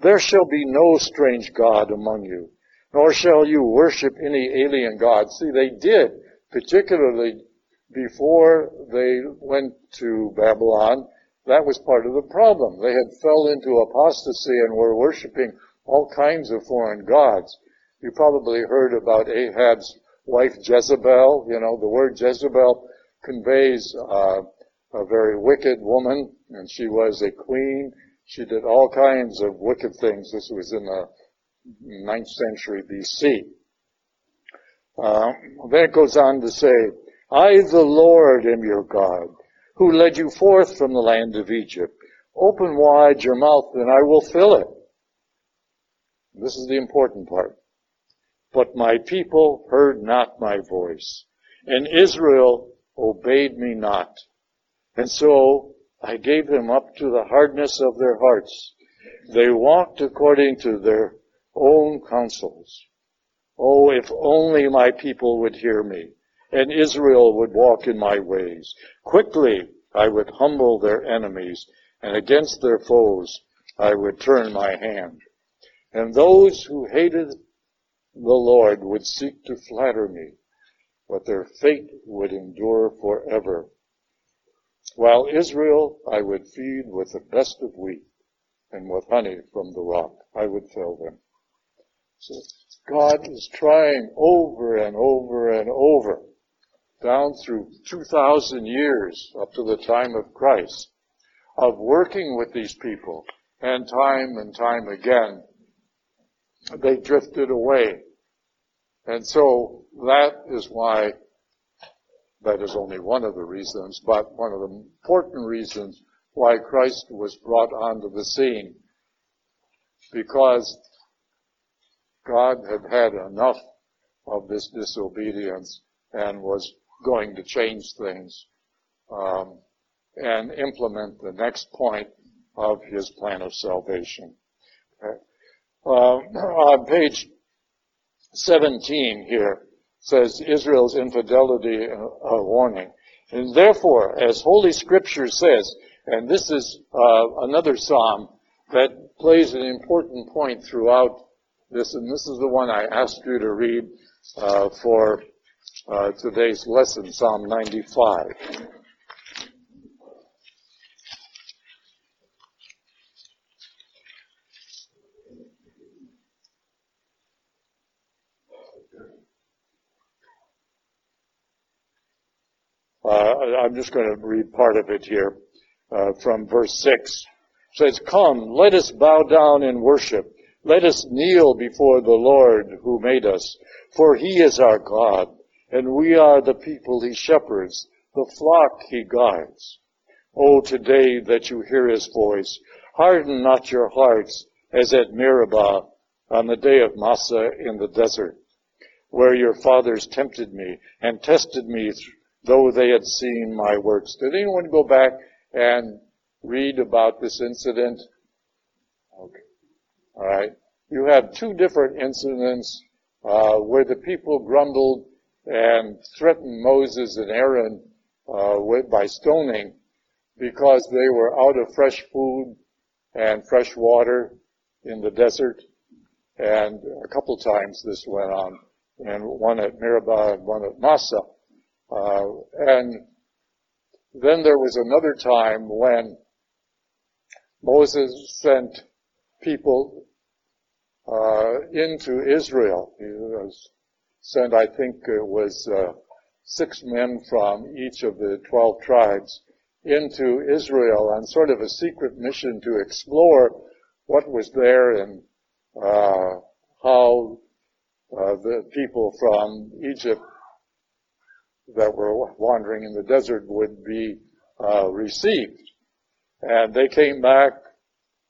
There shall be no strange God among you, nor shall you worship any alien God. See, they did, particularly before they went to Babylon. That was part of the problem. They had fell into apostasy and were worshiping all kinds of foreign gods. You probably heard about Ahab's wife Jezebel. You know, the word Jezebel conveys uh, a very wicked woman, and she was a queen. She did all kinds of wicked things. This was in the 9th century BC. Uh, then it goes on to say, I, the Lord, am your God, who led you forth from the land of Egypt. Open wide your mouth, and I will fill it. This is the important part. But my people heard not my voice, and Israel obeyed me not. And so I gave them up to the hardness of their hearts. They walked according to their own counsels. Oh, if only my people would hear me, and Israel would walk in my ways. Quickly I would humble their enemies, and against their foes I would turn my hand. And those who hated the Lord would seek to flatter me, but their fate would endure forever. While Israel I would feed with the best of wheat and with honey from the rock. I would fill them. So God is trying over and over and over down through 2,000 years up to the time of Christ of working with these people and time and time again they drifted away. And so that is why that is only one of the reasons, but one of the important reasons why Christ was brought onto the scene. Because God had had enough of this disobedience and was going to change things um, and implement the next point of his plan of salvation. Okay. Uh, on page 17 here, says Israel's infidelity a uh, warning. And therefore, as Holy Scripture says, and this is uh, another psalm that plays an important point throughout this, and this is the one I asked you to read uh, for uh, today's lesson, Psalm 95. Uh, I'm just going to read part of it here uh, from verse 6. It says, Come, let us bow down in worship. Let us kneel before the Lord who made us. For he is our God, and we are the people he shepherds, the flock he guides. O today that you hear his voice, harden not your hearts as at Meribah on the day of Massah in the desert, where your fathers tempted me and tested me though they had seen my works. Did anyone go back and read about this incident? Okay. All right. You have two different incidents uh, where the people grumbled and threatened Moses and Aaron uh, with, by stoning because they were out of fresh food and fresh water in the desert. And a couple times this went on, and one at Meribah and one at Massah. Uh, and then there was another time when Moses sent people uh, into Israel. He was sent, I think it was uh, six men from each of the 12 tribes into Israel on sort of a secret mission to explore what was there and uh, how uh, the people from Egypt that were wandering in the desert would be uh, received. And they came back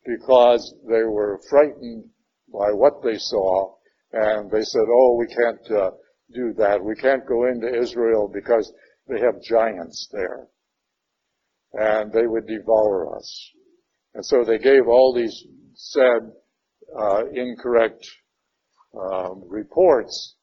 because they were frightened by what they saw, and they said, "Oh, we can't uh, do that. We can't go into Israel because they have giants there, and they would devour us." And so they gave all these sad, uh, incorrect um, reports,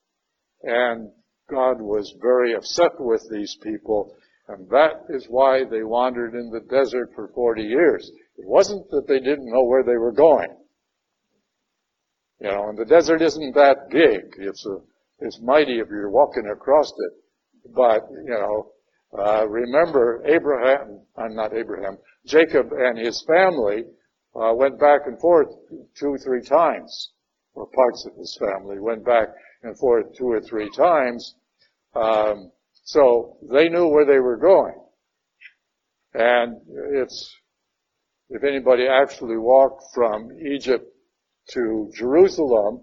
and God was very upset with these people, and that is why they wandered in the desert for 40 years. It wasn't that they didn't know where they were going. You know, and the desert isn't that big. It's a, it's mighty if you're walking across it. But, you know, uh, remember Abraham, I'm uh, not Abraham, Jacob and his family uh, went back and forth two three times, or parts of his family went back and forth two or three times. Um, so they knew where they were going. And it's, if anybody actually walked from Egypt to Jerusalem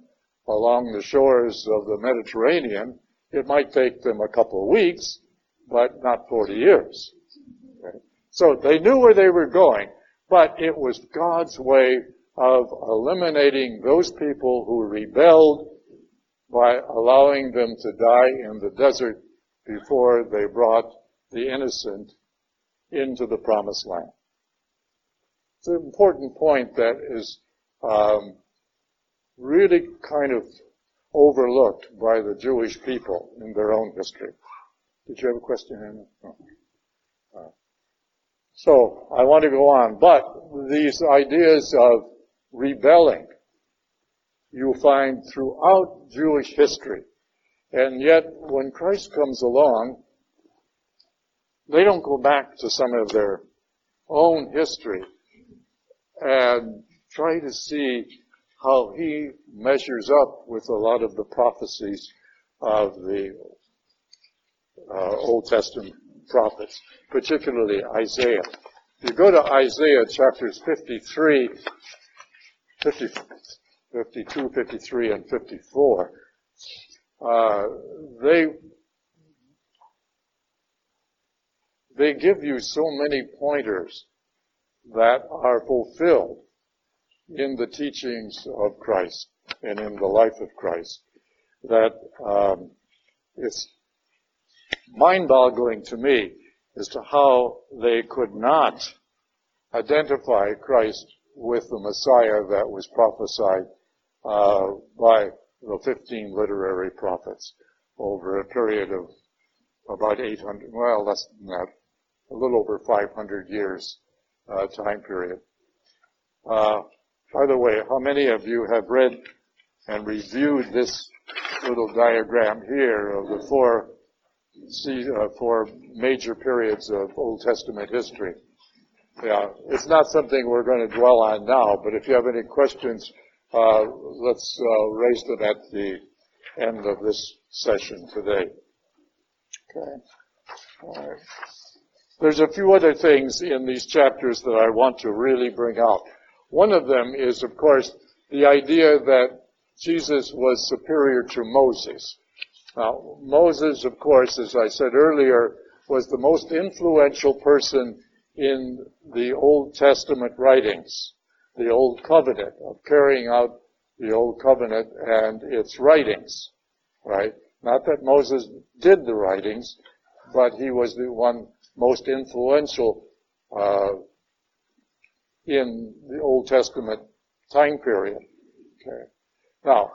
along the shores of the Mediterranean, it might take them a couple of weeks, but not 40 years. Okay? So they knew where they were going, but it was God's way of eliminating those people who rebelled by allowing them to die in the desert before they brought the innocent into the promised land. It's an important point that is um, really kind of overlooked by the Jewish people in their own history. Did you have a question, Hannah? No. So I want to go on, but these ideas of rebelling you find throughout Jewish history. And yet, when Christ comes along, they don't go back to some of their own history and try to see how he measures up with a lot of the prophecies of the uh, Old Testament prophets, particularly Isaiah. If you go to Isaiah chapters 53, 50, 52, 53, and 54, uh, they they give you so many pointers that are fulfilled in the teachings of Christ and in the life of Christ that um, it's mind-boggling to me as to how they could not identify Christ with the Messiah that was prophesied uh, by the 15 literary prophets over a period of about 800, well, less than that, a little over 500 years uh, time period. Uh, by the way, how many of you have read and reviewed this little diagram here of the four, uh, four major periods of Old Testament history? Yeah, it's not something we're going to dwell on now, but if you have any questions, uh, let's uh, raise them at the end of this session today. Okay. All right. There's a few other things in these chapters that I want to really bring out. One of them is, of course, the idea that Jesus was superior to Moses. Now, Moses, of course, as I said earlier, was the most influential person in the Old Testament writings, the Old Covenant, of carrying out the Old Covenant and its writings, right? Not that Moses did the writings, but he was the one most influential uh, in the Old Testament time period. Okay. Now,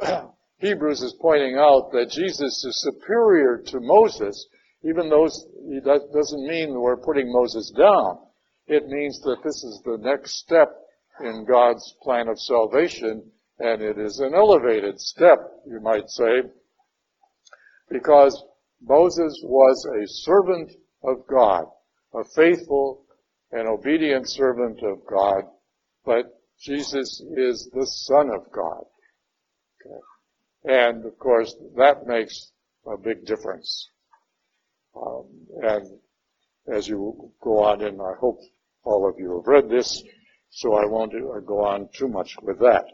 Hebrews is pointing out that Jesus is superior to Moses, even though that doesn't mean we're putting Moses down. It means that this is the next step in God's plan of salvation, and it is an elevated step, you might say, because Moses was a servant of God, a faithful an obedient servant of God, but Jesus is the Son of God. Okay. And of course, that makes a big difference. Um, and as you go on, and I hope all of you have read this, so I won't uh, go on too much with that.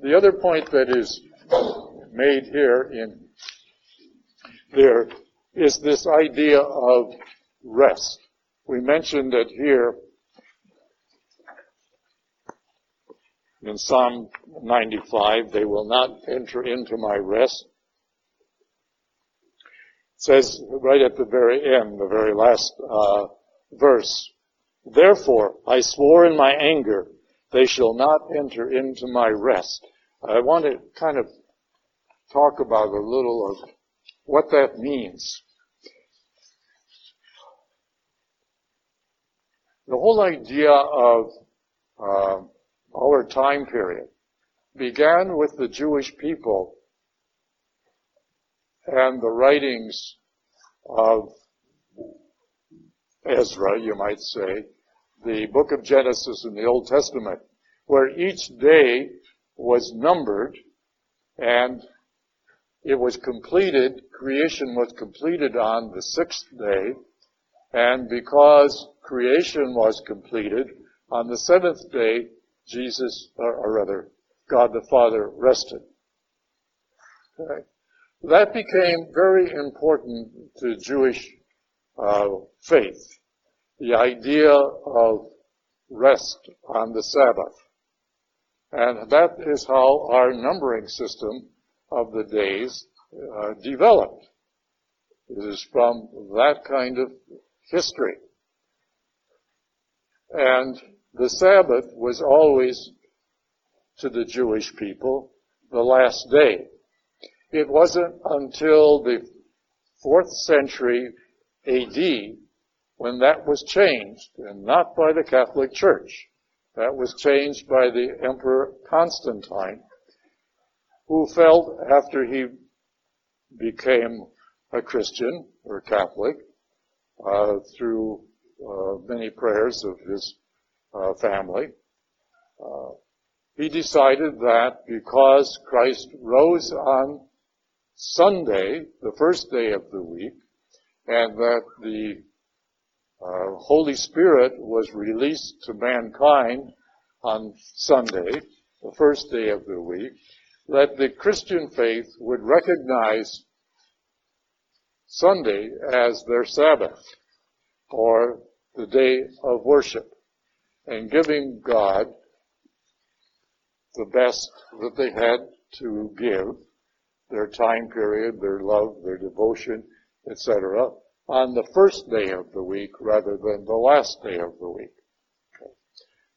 The other point that is made here in there is this idea of rest. We mentioned it here in Psalm 95, they will not enter into my rest. It says right at the very end, the very last uh, verse, Therefore I swore in my anger, they shall not enter into my rest. I want to kind of talk about a little of what that means. The whole idea of uh, our time period began with the Jewish people and the writings of Ezra, you might say, the book of Genesis in the Old Testament, where each day was numbered and it was completed, creation was completed on the sixth day, and because creation was completed, on the seventh day, Jesus, or, or rather, God the Father rested. Okay. That became very important to Jewish uh, faith. The idea of rest on the Sabbath. And that is how our numbering system of the days uh, developed. It is from that kind of history. And the Sabbath was always, to the Jewish people, the last day. It wasn't until the fourth century AD when that was changed, and not by the Catholic Church. That was changed by the Emperor Constantine, who felt after he became a Christian or Catholic through uh, many prayers of his uh, family. Uh, he decided that because Christ rose on Sunday, the first day of the week, and that the uh, Holy Spirit was released to mankind on Sunday, the first day of the week, that the Christian faith would recognize Sunday as their Sabbath or the day of worship and giving God the best that they had to give, their time period, their love, their devotion, etc., on the first day of the week rather than the last day of the week. Okay.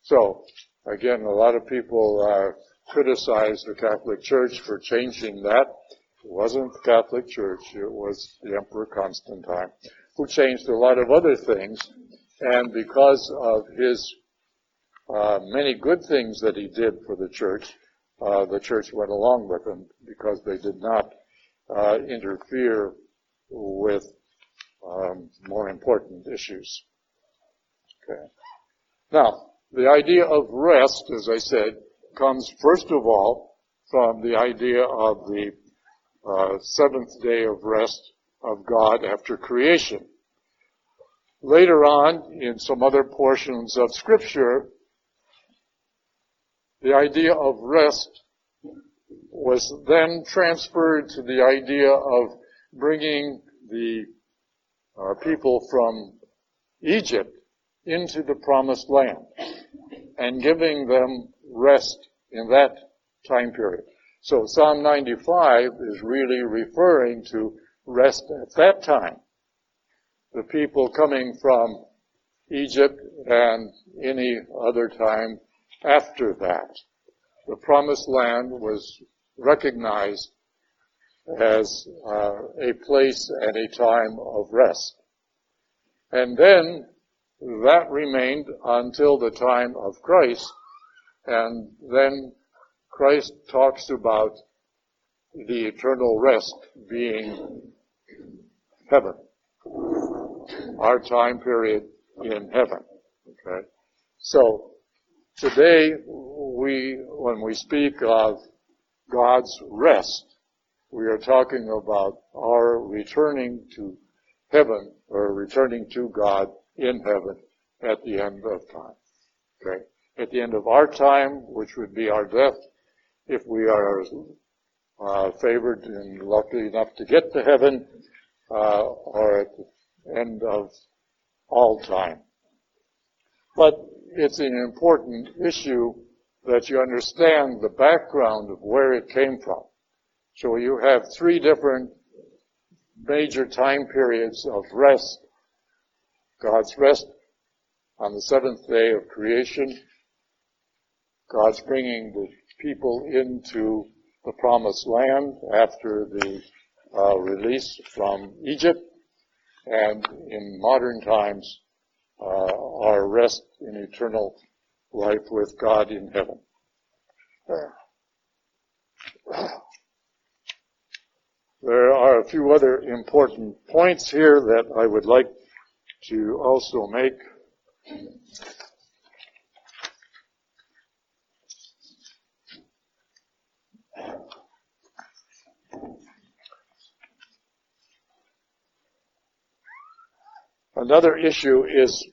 So, again, a lot of people uh, criticize the Catholic Church for changing that. It wasn't the Catholic Church, it was the Emperor Constantine, who changed a lot of other things, and because of his uh, many good things that he did for the church. Uh, the church went along with him because they did not uh, interfere with um, more important issues. Okay. Now, the idea of rest, as I said, comes first of all from the idea of the uh, seventh day of rest of God after creation. Later on, in some other portions of Scripture, the idea of rest was then transferred to the idea of bringing the uh, people from Egypt into the promised land and giving them rest in that time period. So Psalm 95 is really referring to rest at that time. The people coming from Egypt and any other time after that. The promised land was recognized as uh, a place and a time of rest. And then that remained until the time of Christ, and then Christ talks about the eternal rest being heaven. Our time period in heaven. Okay? So, Today, we, when we speak of God's rest, we are talking about our returning to heaven or returning to God in heaven at the end of time. Okay? At the end of our time, which would be our death, if we are uh, favored and lucky enough to get to heaven, uh, or at the end of all time. But it's an important issue that you understand the background of where it came from. So you have three different major time periods of rest. God's rest on the seventh day of creation. God's bringing the people into the promised land after the uh, release from Egypt. And in modern times, uh, our rest in eternal life with God in heaven. There are a few other important points here that I would like to also make. Another issue is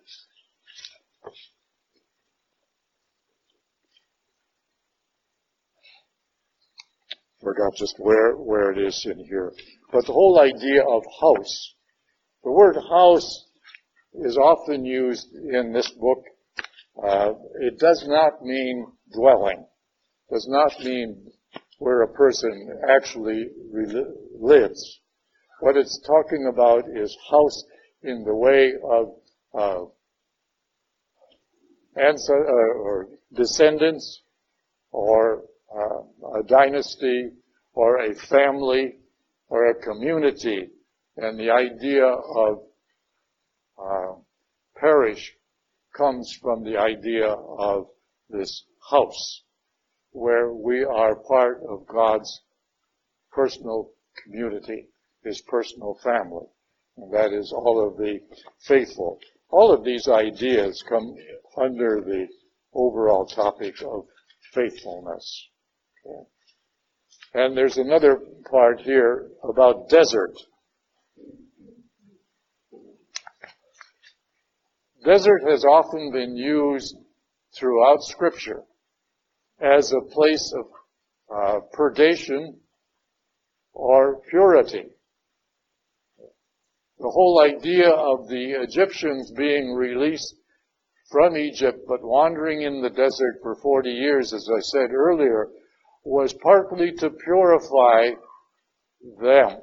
forgot just where, where it is in here. But the whole idea of house. The word house is often used in this book. Uh, it does not mean dwelling. Does not mean where a person actually re- lives. What it's talking about is house in the way of uh, uh, or descendants or uh, a dynasty or a family or a community. And the idea of uh, parish comes from the idea of this house where we are part of God's personal community, His personal family. That is all of the faithful. All of these ideas come under the overall topic of faithfulness. Okay. And there's another part here about desert. Desert has often been used throughout scripture as a place of uh, purgation or purity. The whole idea of the Egyptians being released from Egypt but wandering in the desert for 40 years, as I said earlier, was partly to purify them.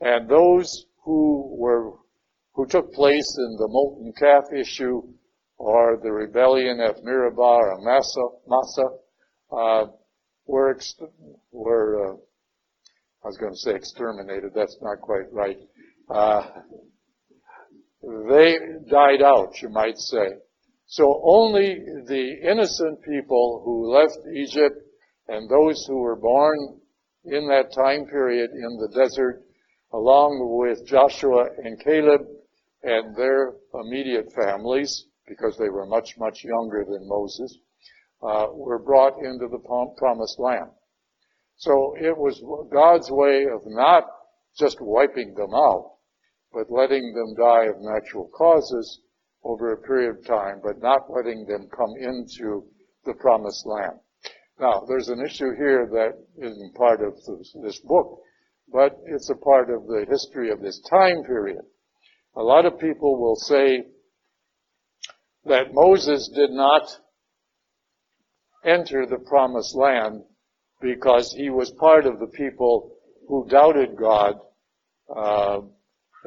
And those who were, who took place in the molten calf issue or the rebellion at Meribah or Massah, Massah uh, were, ex- were uh, I was going to say exterminated. That's not quite right. Uh, they died out, you might say. So only the innocent people who left Egypt and those who were born in that time period in the desert, along with Joshua and Caleb and their immediate families, because they were much, much younger than Moses, uh, were brought into the promised land. So it was God's way of not just wiping them out, but letting them die of natural causes over a period of time, but not letting them come into the promised land. Now, there's an issue here that isn't part of this book, but it's a part of the history of this time period. A lot of people will say that Moses did not enter the promised land because he was part of the people who doubted God uh,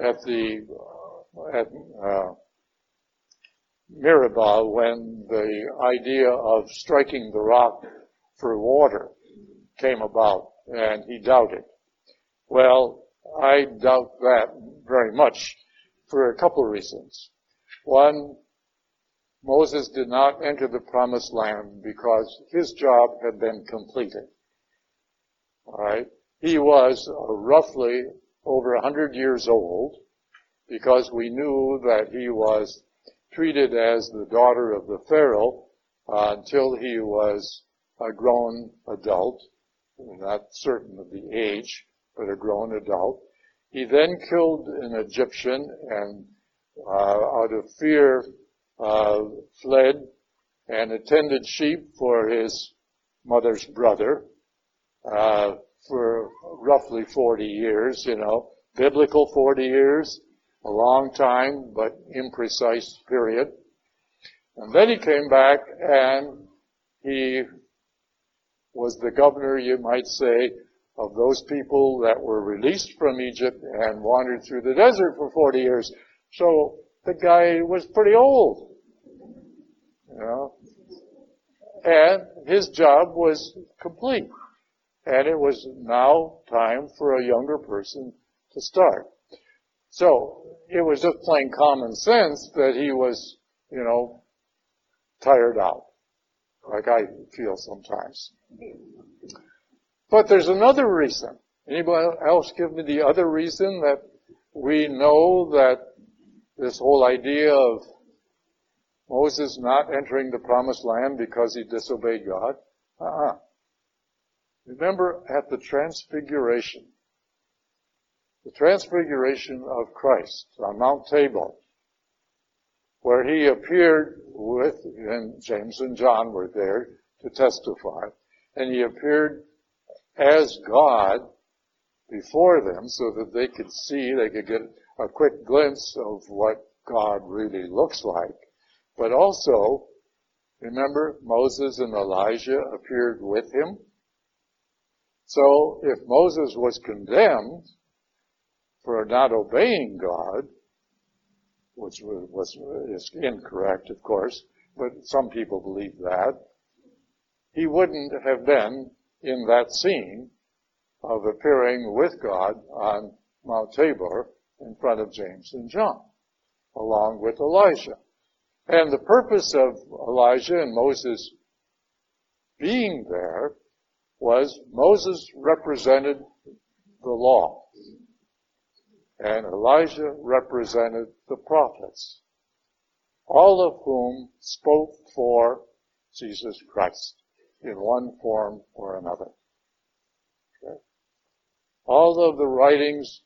at the uh, at uh, Meribah when the idea of striking the rock for water came about, and he doubted. Well, I doubt that very much for a couple of reasons. One, Moses did not enter the promised land because his job had been completed. Alright? He was roughly over a hundred years old because we knew that he was treated as the daughter of the Pharaoh uh, until he was a grown adult, not certain of the age, but a grown adult. He then killed an Egyptian and uh, out of fear uh, fled and attended sheep for his mother's brother uh, for roughly 40 years, you know, biblical 40 years, a long time, but imprecise period. And then he came back and he was the governor, you might say, of those people that were released from Egypt and wandered through the desert for 40 years. So the guy was pretty old. You know? And his job was complete. And it was now time for a younger person to start. So it was just plain common sense that he was, you know, tired out, like I feel sometimes. But there's another reason. Anybody else give me the other reason that we know that this whole idea of Moses not entering the promised land because he disobeyed God? Uh-uh. Remember at the transfiguration, the transfiguration of Christ on Mount Tabor, where he appeared with, and James and John were there to testify, and he appeared as God before them so that they could see, they could get a quick glimpse of what God really looks like. But also, remember Moses and Elijah appeared with him? So if Moses was condemned for not obeying God, which was, was is incorrect, of course, but some people believe that, he wouldn't have been in that scene of appearing with God on Mount Tabor in front of James and John, along with Elijah. And the purpose of Elijah and Moses being there was Moses represented the law. And Elijah represented the prophets, all of whom spoke for Jesus Christ in one form or another. Okay. All of the writings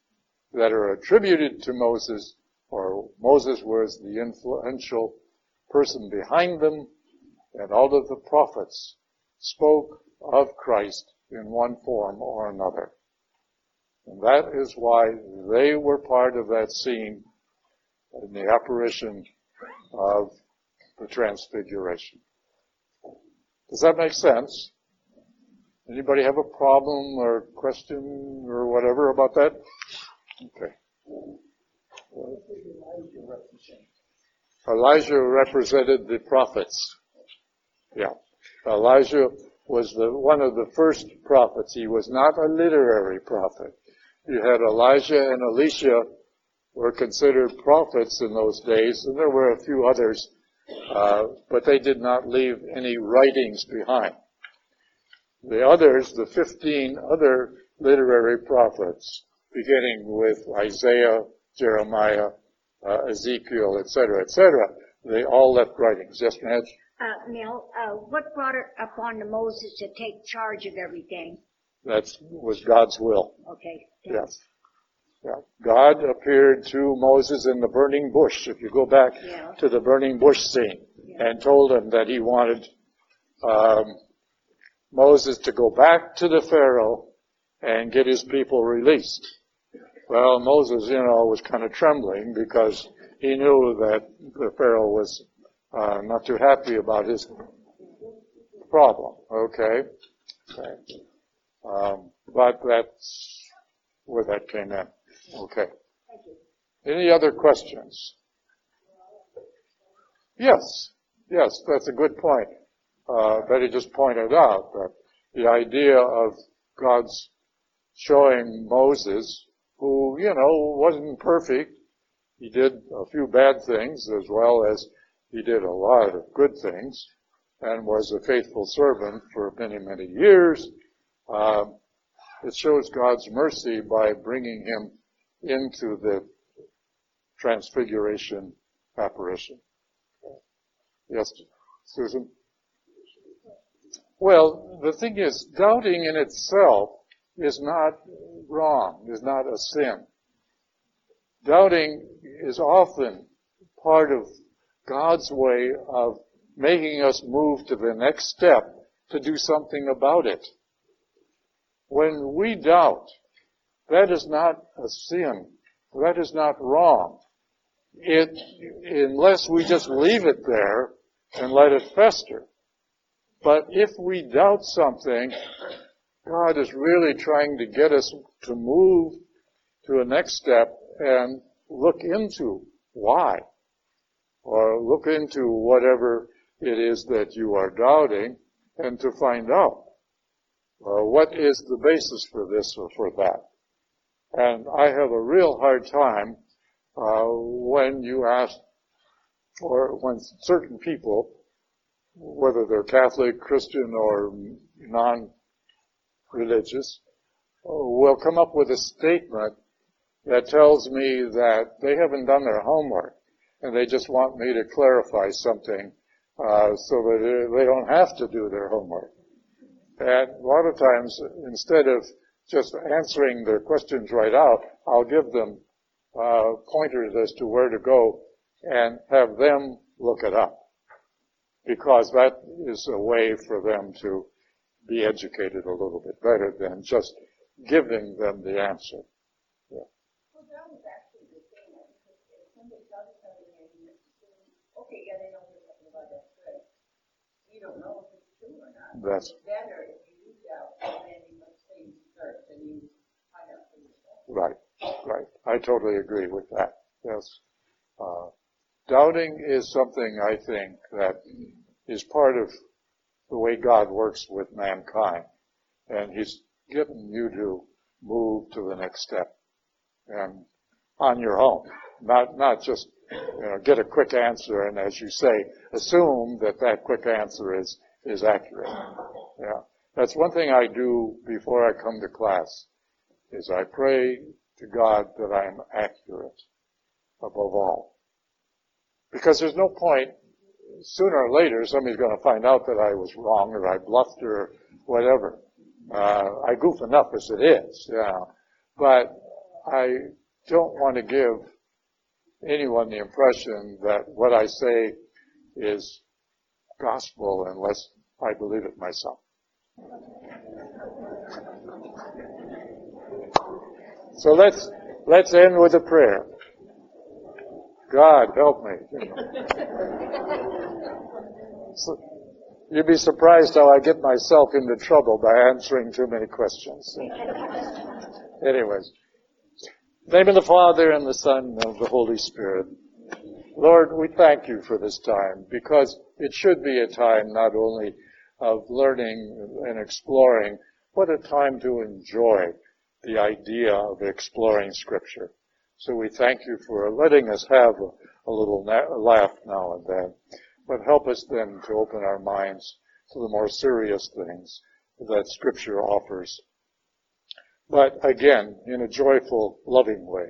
that are attributed to Moses, or Moses was the influential person behind them, and all of the prophets spoke of Christ in one form or another. And that is why they were part of that scene in the apparition of the Transfiguration. Does that make sense? Anybody have a problem or question or whatever about that? Okay. Elijah represented the prophets. Yeah. Elijah was the, one of the first prophets. He was not a literary prophet. You had Elijah and Elisha were considered prophets in those days, and there were a few others, uh, but they did not leave any writings behind. The others, the 15 other literary prophets, beginning with Isaiah, Jeremiah, uh, Ezekiel, etc., etc., they all left writings. Yes, Madge? Uh, Neil, uh, what brought it upon Moses to take charge of everything? That was God's will. Okay. Yes. Yeah. God appeared to Moses in the burning bush. If you go back Yeah. to the burning bush scene, Yeah. and told him that he wanted um, Moses to go back to the Pharaoh and get his people released. Well, Moses, you know, was kind of trembling because he knew that the Pharaoh was uh, not too happy about his problem. Okay. okay. Um, but that's where that came in. Okay. Any other questions? Yes. Yes, that's a good point. Uh, Betty just pointed out that the idea of God's showing Moses, who, you know, wasn't perfect, he did a few bad things as well as he did a lot of good things and was a faithful servant for many, many years. Uh, it shows God's mercy by bringing him into the transfiguration apparition. Yes, Susan? Well, the thing is, doubting in itself is not wrong, is not a sin. doubting is often part of God's way of making us move to the next step to do something about it. When we doubt, that is not a sin. That is not wrong. It, unless we just leave it there and let it fester. But if we doubt something, God is really trying to get us to move to a next step and look into why. Or look into whatever it is that you are doubting and to find out uh, what is the basis for this or for that. And I have a real hard time uh, when you ask, or when certain people, whether they're Catholic, Christian, or non-religious, will come up with a statement that tells me that they haven't done their homework and they just want me to clarify something uh, so that they don't have to do their homework. And a lot of times, instead of just answering their questions right out, I'll give them uh, pointers as to where to go and have them look it up. Because that is a way for them to be educated a little bit better than just giving them the answer. Well, that was actually the thing, because if somebody does something and you assume, okay, yeah, they know there's something about that good. You don't know if it's true or not. That's It's better if you do doubt, and then you must say and you find out for yourself. right, right. I totally agree with that. Yes. Uh, doubting is something I think that is part of the way God works with mankind. And He's getting you to move to the next step and on your own. Not, not just, you know, get a quick answer and as you say, assume that that quick answer is, is accurate. Yeah. That's one thing I do before I come to class is I pray to God that I'm accurate above all. Because there's no point, sooner or later somebody's going to find out that I was wrong or I bluffed or whatever. Uh, I goof enough as it is, yeah. But I don't want to give anyone the impression that what I say is gospel unless I believe it myself. So let's, let's end with a prayer. God help me. So, you'd be surprised how I get myself into trouble by answering too many questions. Anyways. Name of the Father and the Son and of the Holy Spirit. Lord, we thank you for this time because it should be a time not only of learning and exploring, but a time to enjoy the idea of exploring Scripture. So we thank you for letting us have a, a little na- laugh now and then, but help us then to open our minds to the more serious things that Scripture offers. But again, in a joyful, loving way.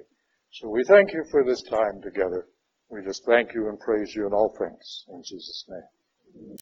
So we thank you for this time together. We just thank you and praise you in all things. In Jesus' name.